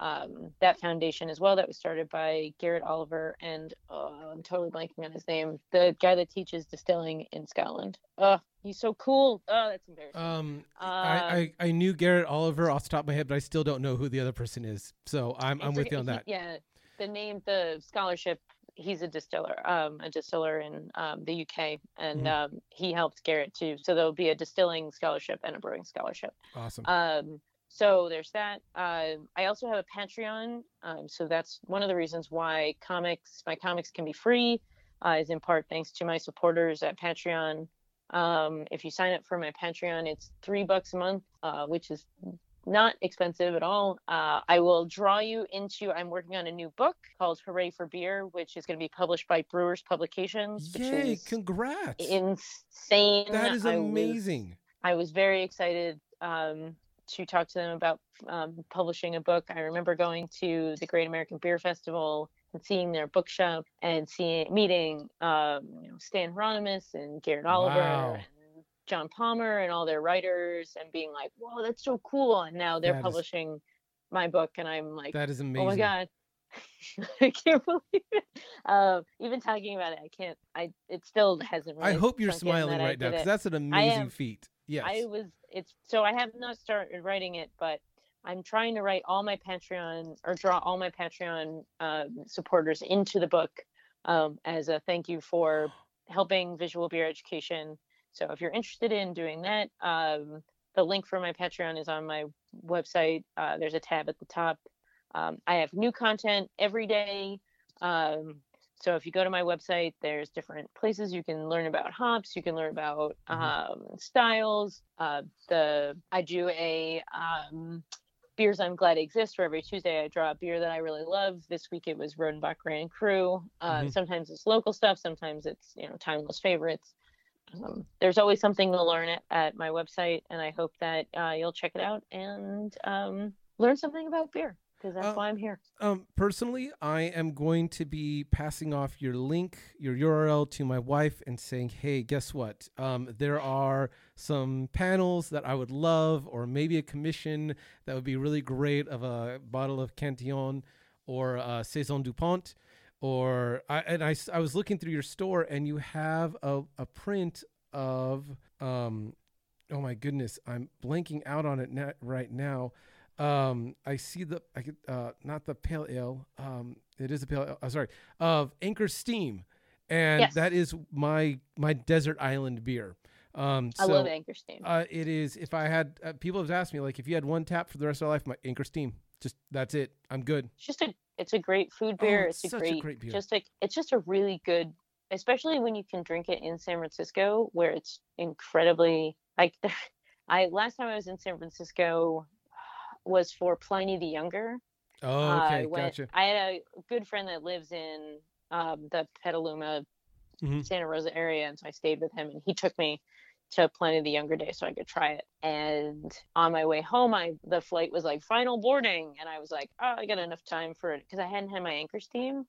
Speaker 2: um, that foundation as well. That was started by Garrett Oliver and uh, I'm totally blanking on his name. The guy that teaches distilling in Scotland. Oh, he's so cool. Oh, that's embarrassing.
Speaker 1: Um,
Speaker 2: Um,
Speaker 1: I, I I knew Garrett Oliver off the top of my head, but I still don't know who the other person is. So I'm I'm with you on
Speaker 2: he-
Speaker 1: that.
Speaker 2: yeah, the name, the scholarship. He's a distiller, um, a distiller in um, the UK, and
Speaker 1: Mhm.
Speaker 2: um, he helped Garrett too. So there'll be a distilling scholarship and a brewing scholarship.
Speaker 1: Awesome.
Speaker 2: Um, so there's that. Uh, I also have a Patreon. Um, so that's one of the reasons why comics, my comics can be free, uh, is in part thanks to my supporters at Patreon. Um, if you sign up for my Patreon, it's three bucks a month, uh, which is not expensive at all. Uh, I will draw you into. I'm working on a new book called Hooray for Beer, which is going to be published by Brewers Publications.
Speaker 1: Yay! Congrats.
Speaker 2: insane.
Speaker 1: that is
Speaker 2: I was-
Speaker 1: amazing.
Speaker 2: I was very excited um, to talk to them about um, publishing a book. I remember going to the Great American Beer Festival and seeing their bookshop and seeing meeting um, you know, Stan Hieronymus and Garrett Oliver
Speaker 1: Wow.
Speaker 2: and John Palmer and all their writers and being like, "Whoa, that's so cool!" And now they're
Speaker 1: That is-
Speaker 2: publishing my book, and I'm like,
Speaker 1: That is amazing.
Speaker 2: "Oh my god." *laughs* I can't believe it. Um, even talking about it, I can't. I it still hasn't. Really
Speaker 1: I hope you're smiling right now because that's an amazing
Speaker 2: am-
Speaker 1: feat. Yes.
Speaker 2: I was it's so I have not started writing it, but I'm trying to write all my Patreon or draw all my Patreon um, supporters into the book um, as a thank you for *gasps* helping visual beer education. So if you're interested in doing that, um, the link for my Patreon is on my website. Uh, there's a tab at the top. Um, I have new content every day. Um, so if you go to my website, there's different places you can learn about hops. You can learn about
Speaker 1: Mhm.
Speaker 2: um, styles. Uh, the I do a um, beers I'm glad exist. Where every Tuesday I draw a beer that I really love. This week it was Rodenbach Grand Cru. Uh,
Speaker 1: Mhm.
Speaker 2: Sometimes it's local stuff. Sometimes it's you know timeless favorites. Um, there's always something to learn at, at my website, and I hope that uh, you'll check it out and um, learn something about beer because that's
Speaker 1: Uh,
Speaker 2: why I'm here.
Speaker 1: Um, personally, I am going to be passing off your link, your URL to my wife and saying, hey, guess what? Um, there are some panels that I would love, or maybe a commission that would be really great of a bottle of Cantillon or uh, Saison Dupont. Or, I, and I, I was looking through your store and you have a, a print of, um, oh my goodness, I'm blanking out on it right now. Um, I see the I could uh not the pale ale. Um, it is a pale. Ale, uh, sorry, of Anchor Steam, and
Speaker 2: Yes.
Speaker 1: that is my my desert island beer. Um,
Speaker 2: I love Anchor Steam.
Speaker 1: Uh, it is. If I had uh, people have asked me like, if you had one tap for the rest of my life, my Anchor Steam. Just that's it. I'm good.
Speaker 2: it's just a it's a great food
Speaker 1: Oh,
Speaker 2: beer.
Speaker 1: it's
Speaker 2: it's,
Speaker 1: such
Speaker 2: a
Speaker 1: a
Speaker 2: great,
Speaker 1: great beer.
Speaker 2: just like it's just a really good, especially when you can drink it in San Francisco, where it's incredibly like. *laughs* I last time I was in San Francisco *sighs* was for Pliny the Younger.
Speaker 1: Oh,
Speaker 2: Uh,
Speaker 1: okay,
Speaker 2: I went-
Speaker 1: gotcha.
Speaker 2: I had a good friend that lives in um, the Petaluma,
Speaker 1: Mhm.
Speaker 2: Santa Rosa area, and so I stayed with him, and he took me to Pliny the Younger Day so I could try it. And on my way home, I the flight was like final boarding, and I was like, oh, I got enough time for it because I hadn't had my anchor steam.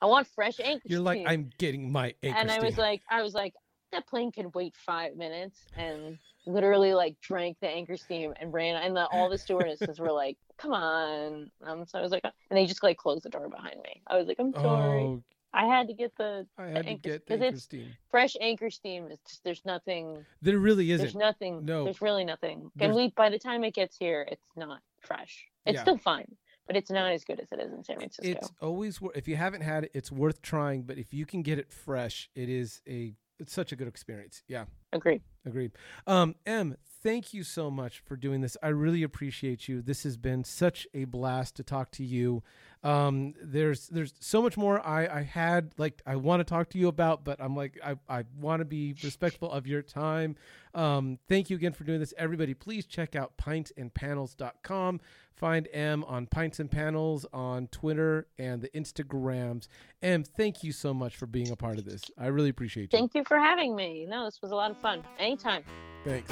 Speaker 2: I want fresh anchor steam.
Speaker 1: You're like. I'm getting my Anchor
Speaker 2: and I was like, I was like, that plane can wait five minutes, and literally like drank the anchor steam and ran. And the, all the stewardesses were like, "Come on!" Um, so I was like, and they just like closed the door behind me. I was like, "I'm sorry."
Speaker 1: oh,
Speaker 2: I had to get the
Speaker 1: I had to
Speaker 2: Anchor-
Speaker 1: get the Anchor Steam.
Speaker 2: fresh anchor steam. It's there's nothing.
Speaker 1: There really isn't.
Speaker 2: There's nothing.
Speaker 1: No.
Speaker 2: There's really nothing.
Speaker 1: There's-
Speaker 2: And we, by the time it gets here, it's not fresh. It's
Speaker 1: Yeah.
Speaker 2: still fine, but it's not as good as it is in San Francisco.
Speaker 1: It's always if you haven't had it, it's worth trying. But if you can get it fresh, it is a it's such a good experience. Yeah.
Speaker 2: Agreed.
Speaker 1: Agreed. Um, M, thank you so much for doing this. I really appreciate you. This has been such a blast to talk to you. Um, there's there's so much more I, I had like I want to talk to you about, but I'm like I, I want to be respectful of your time. Um, thank you again for doing this. Everybody, please check out pintsandpanels.com. Find M on Pints and Panels on Twitter and the Instagrams. M, thank you so much for being a part of this. I really appreciate you.
Speaker 2: Thank you for having me. No, this was a lot of fun. Anytime.
Speaker 1: Thanks.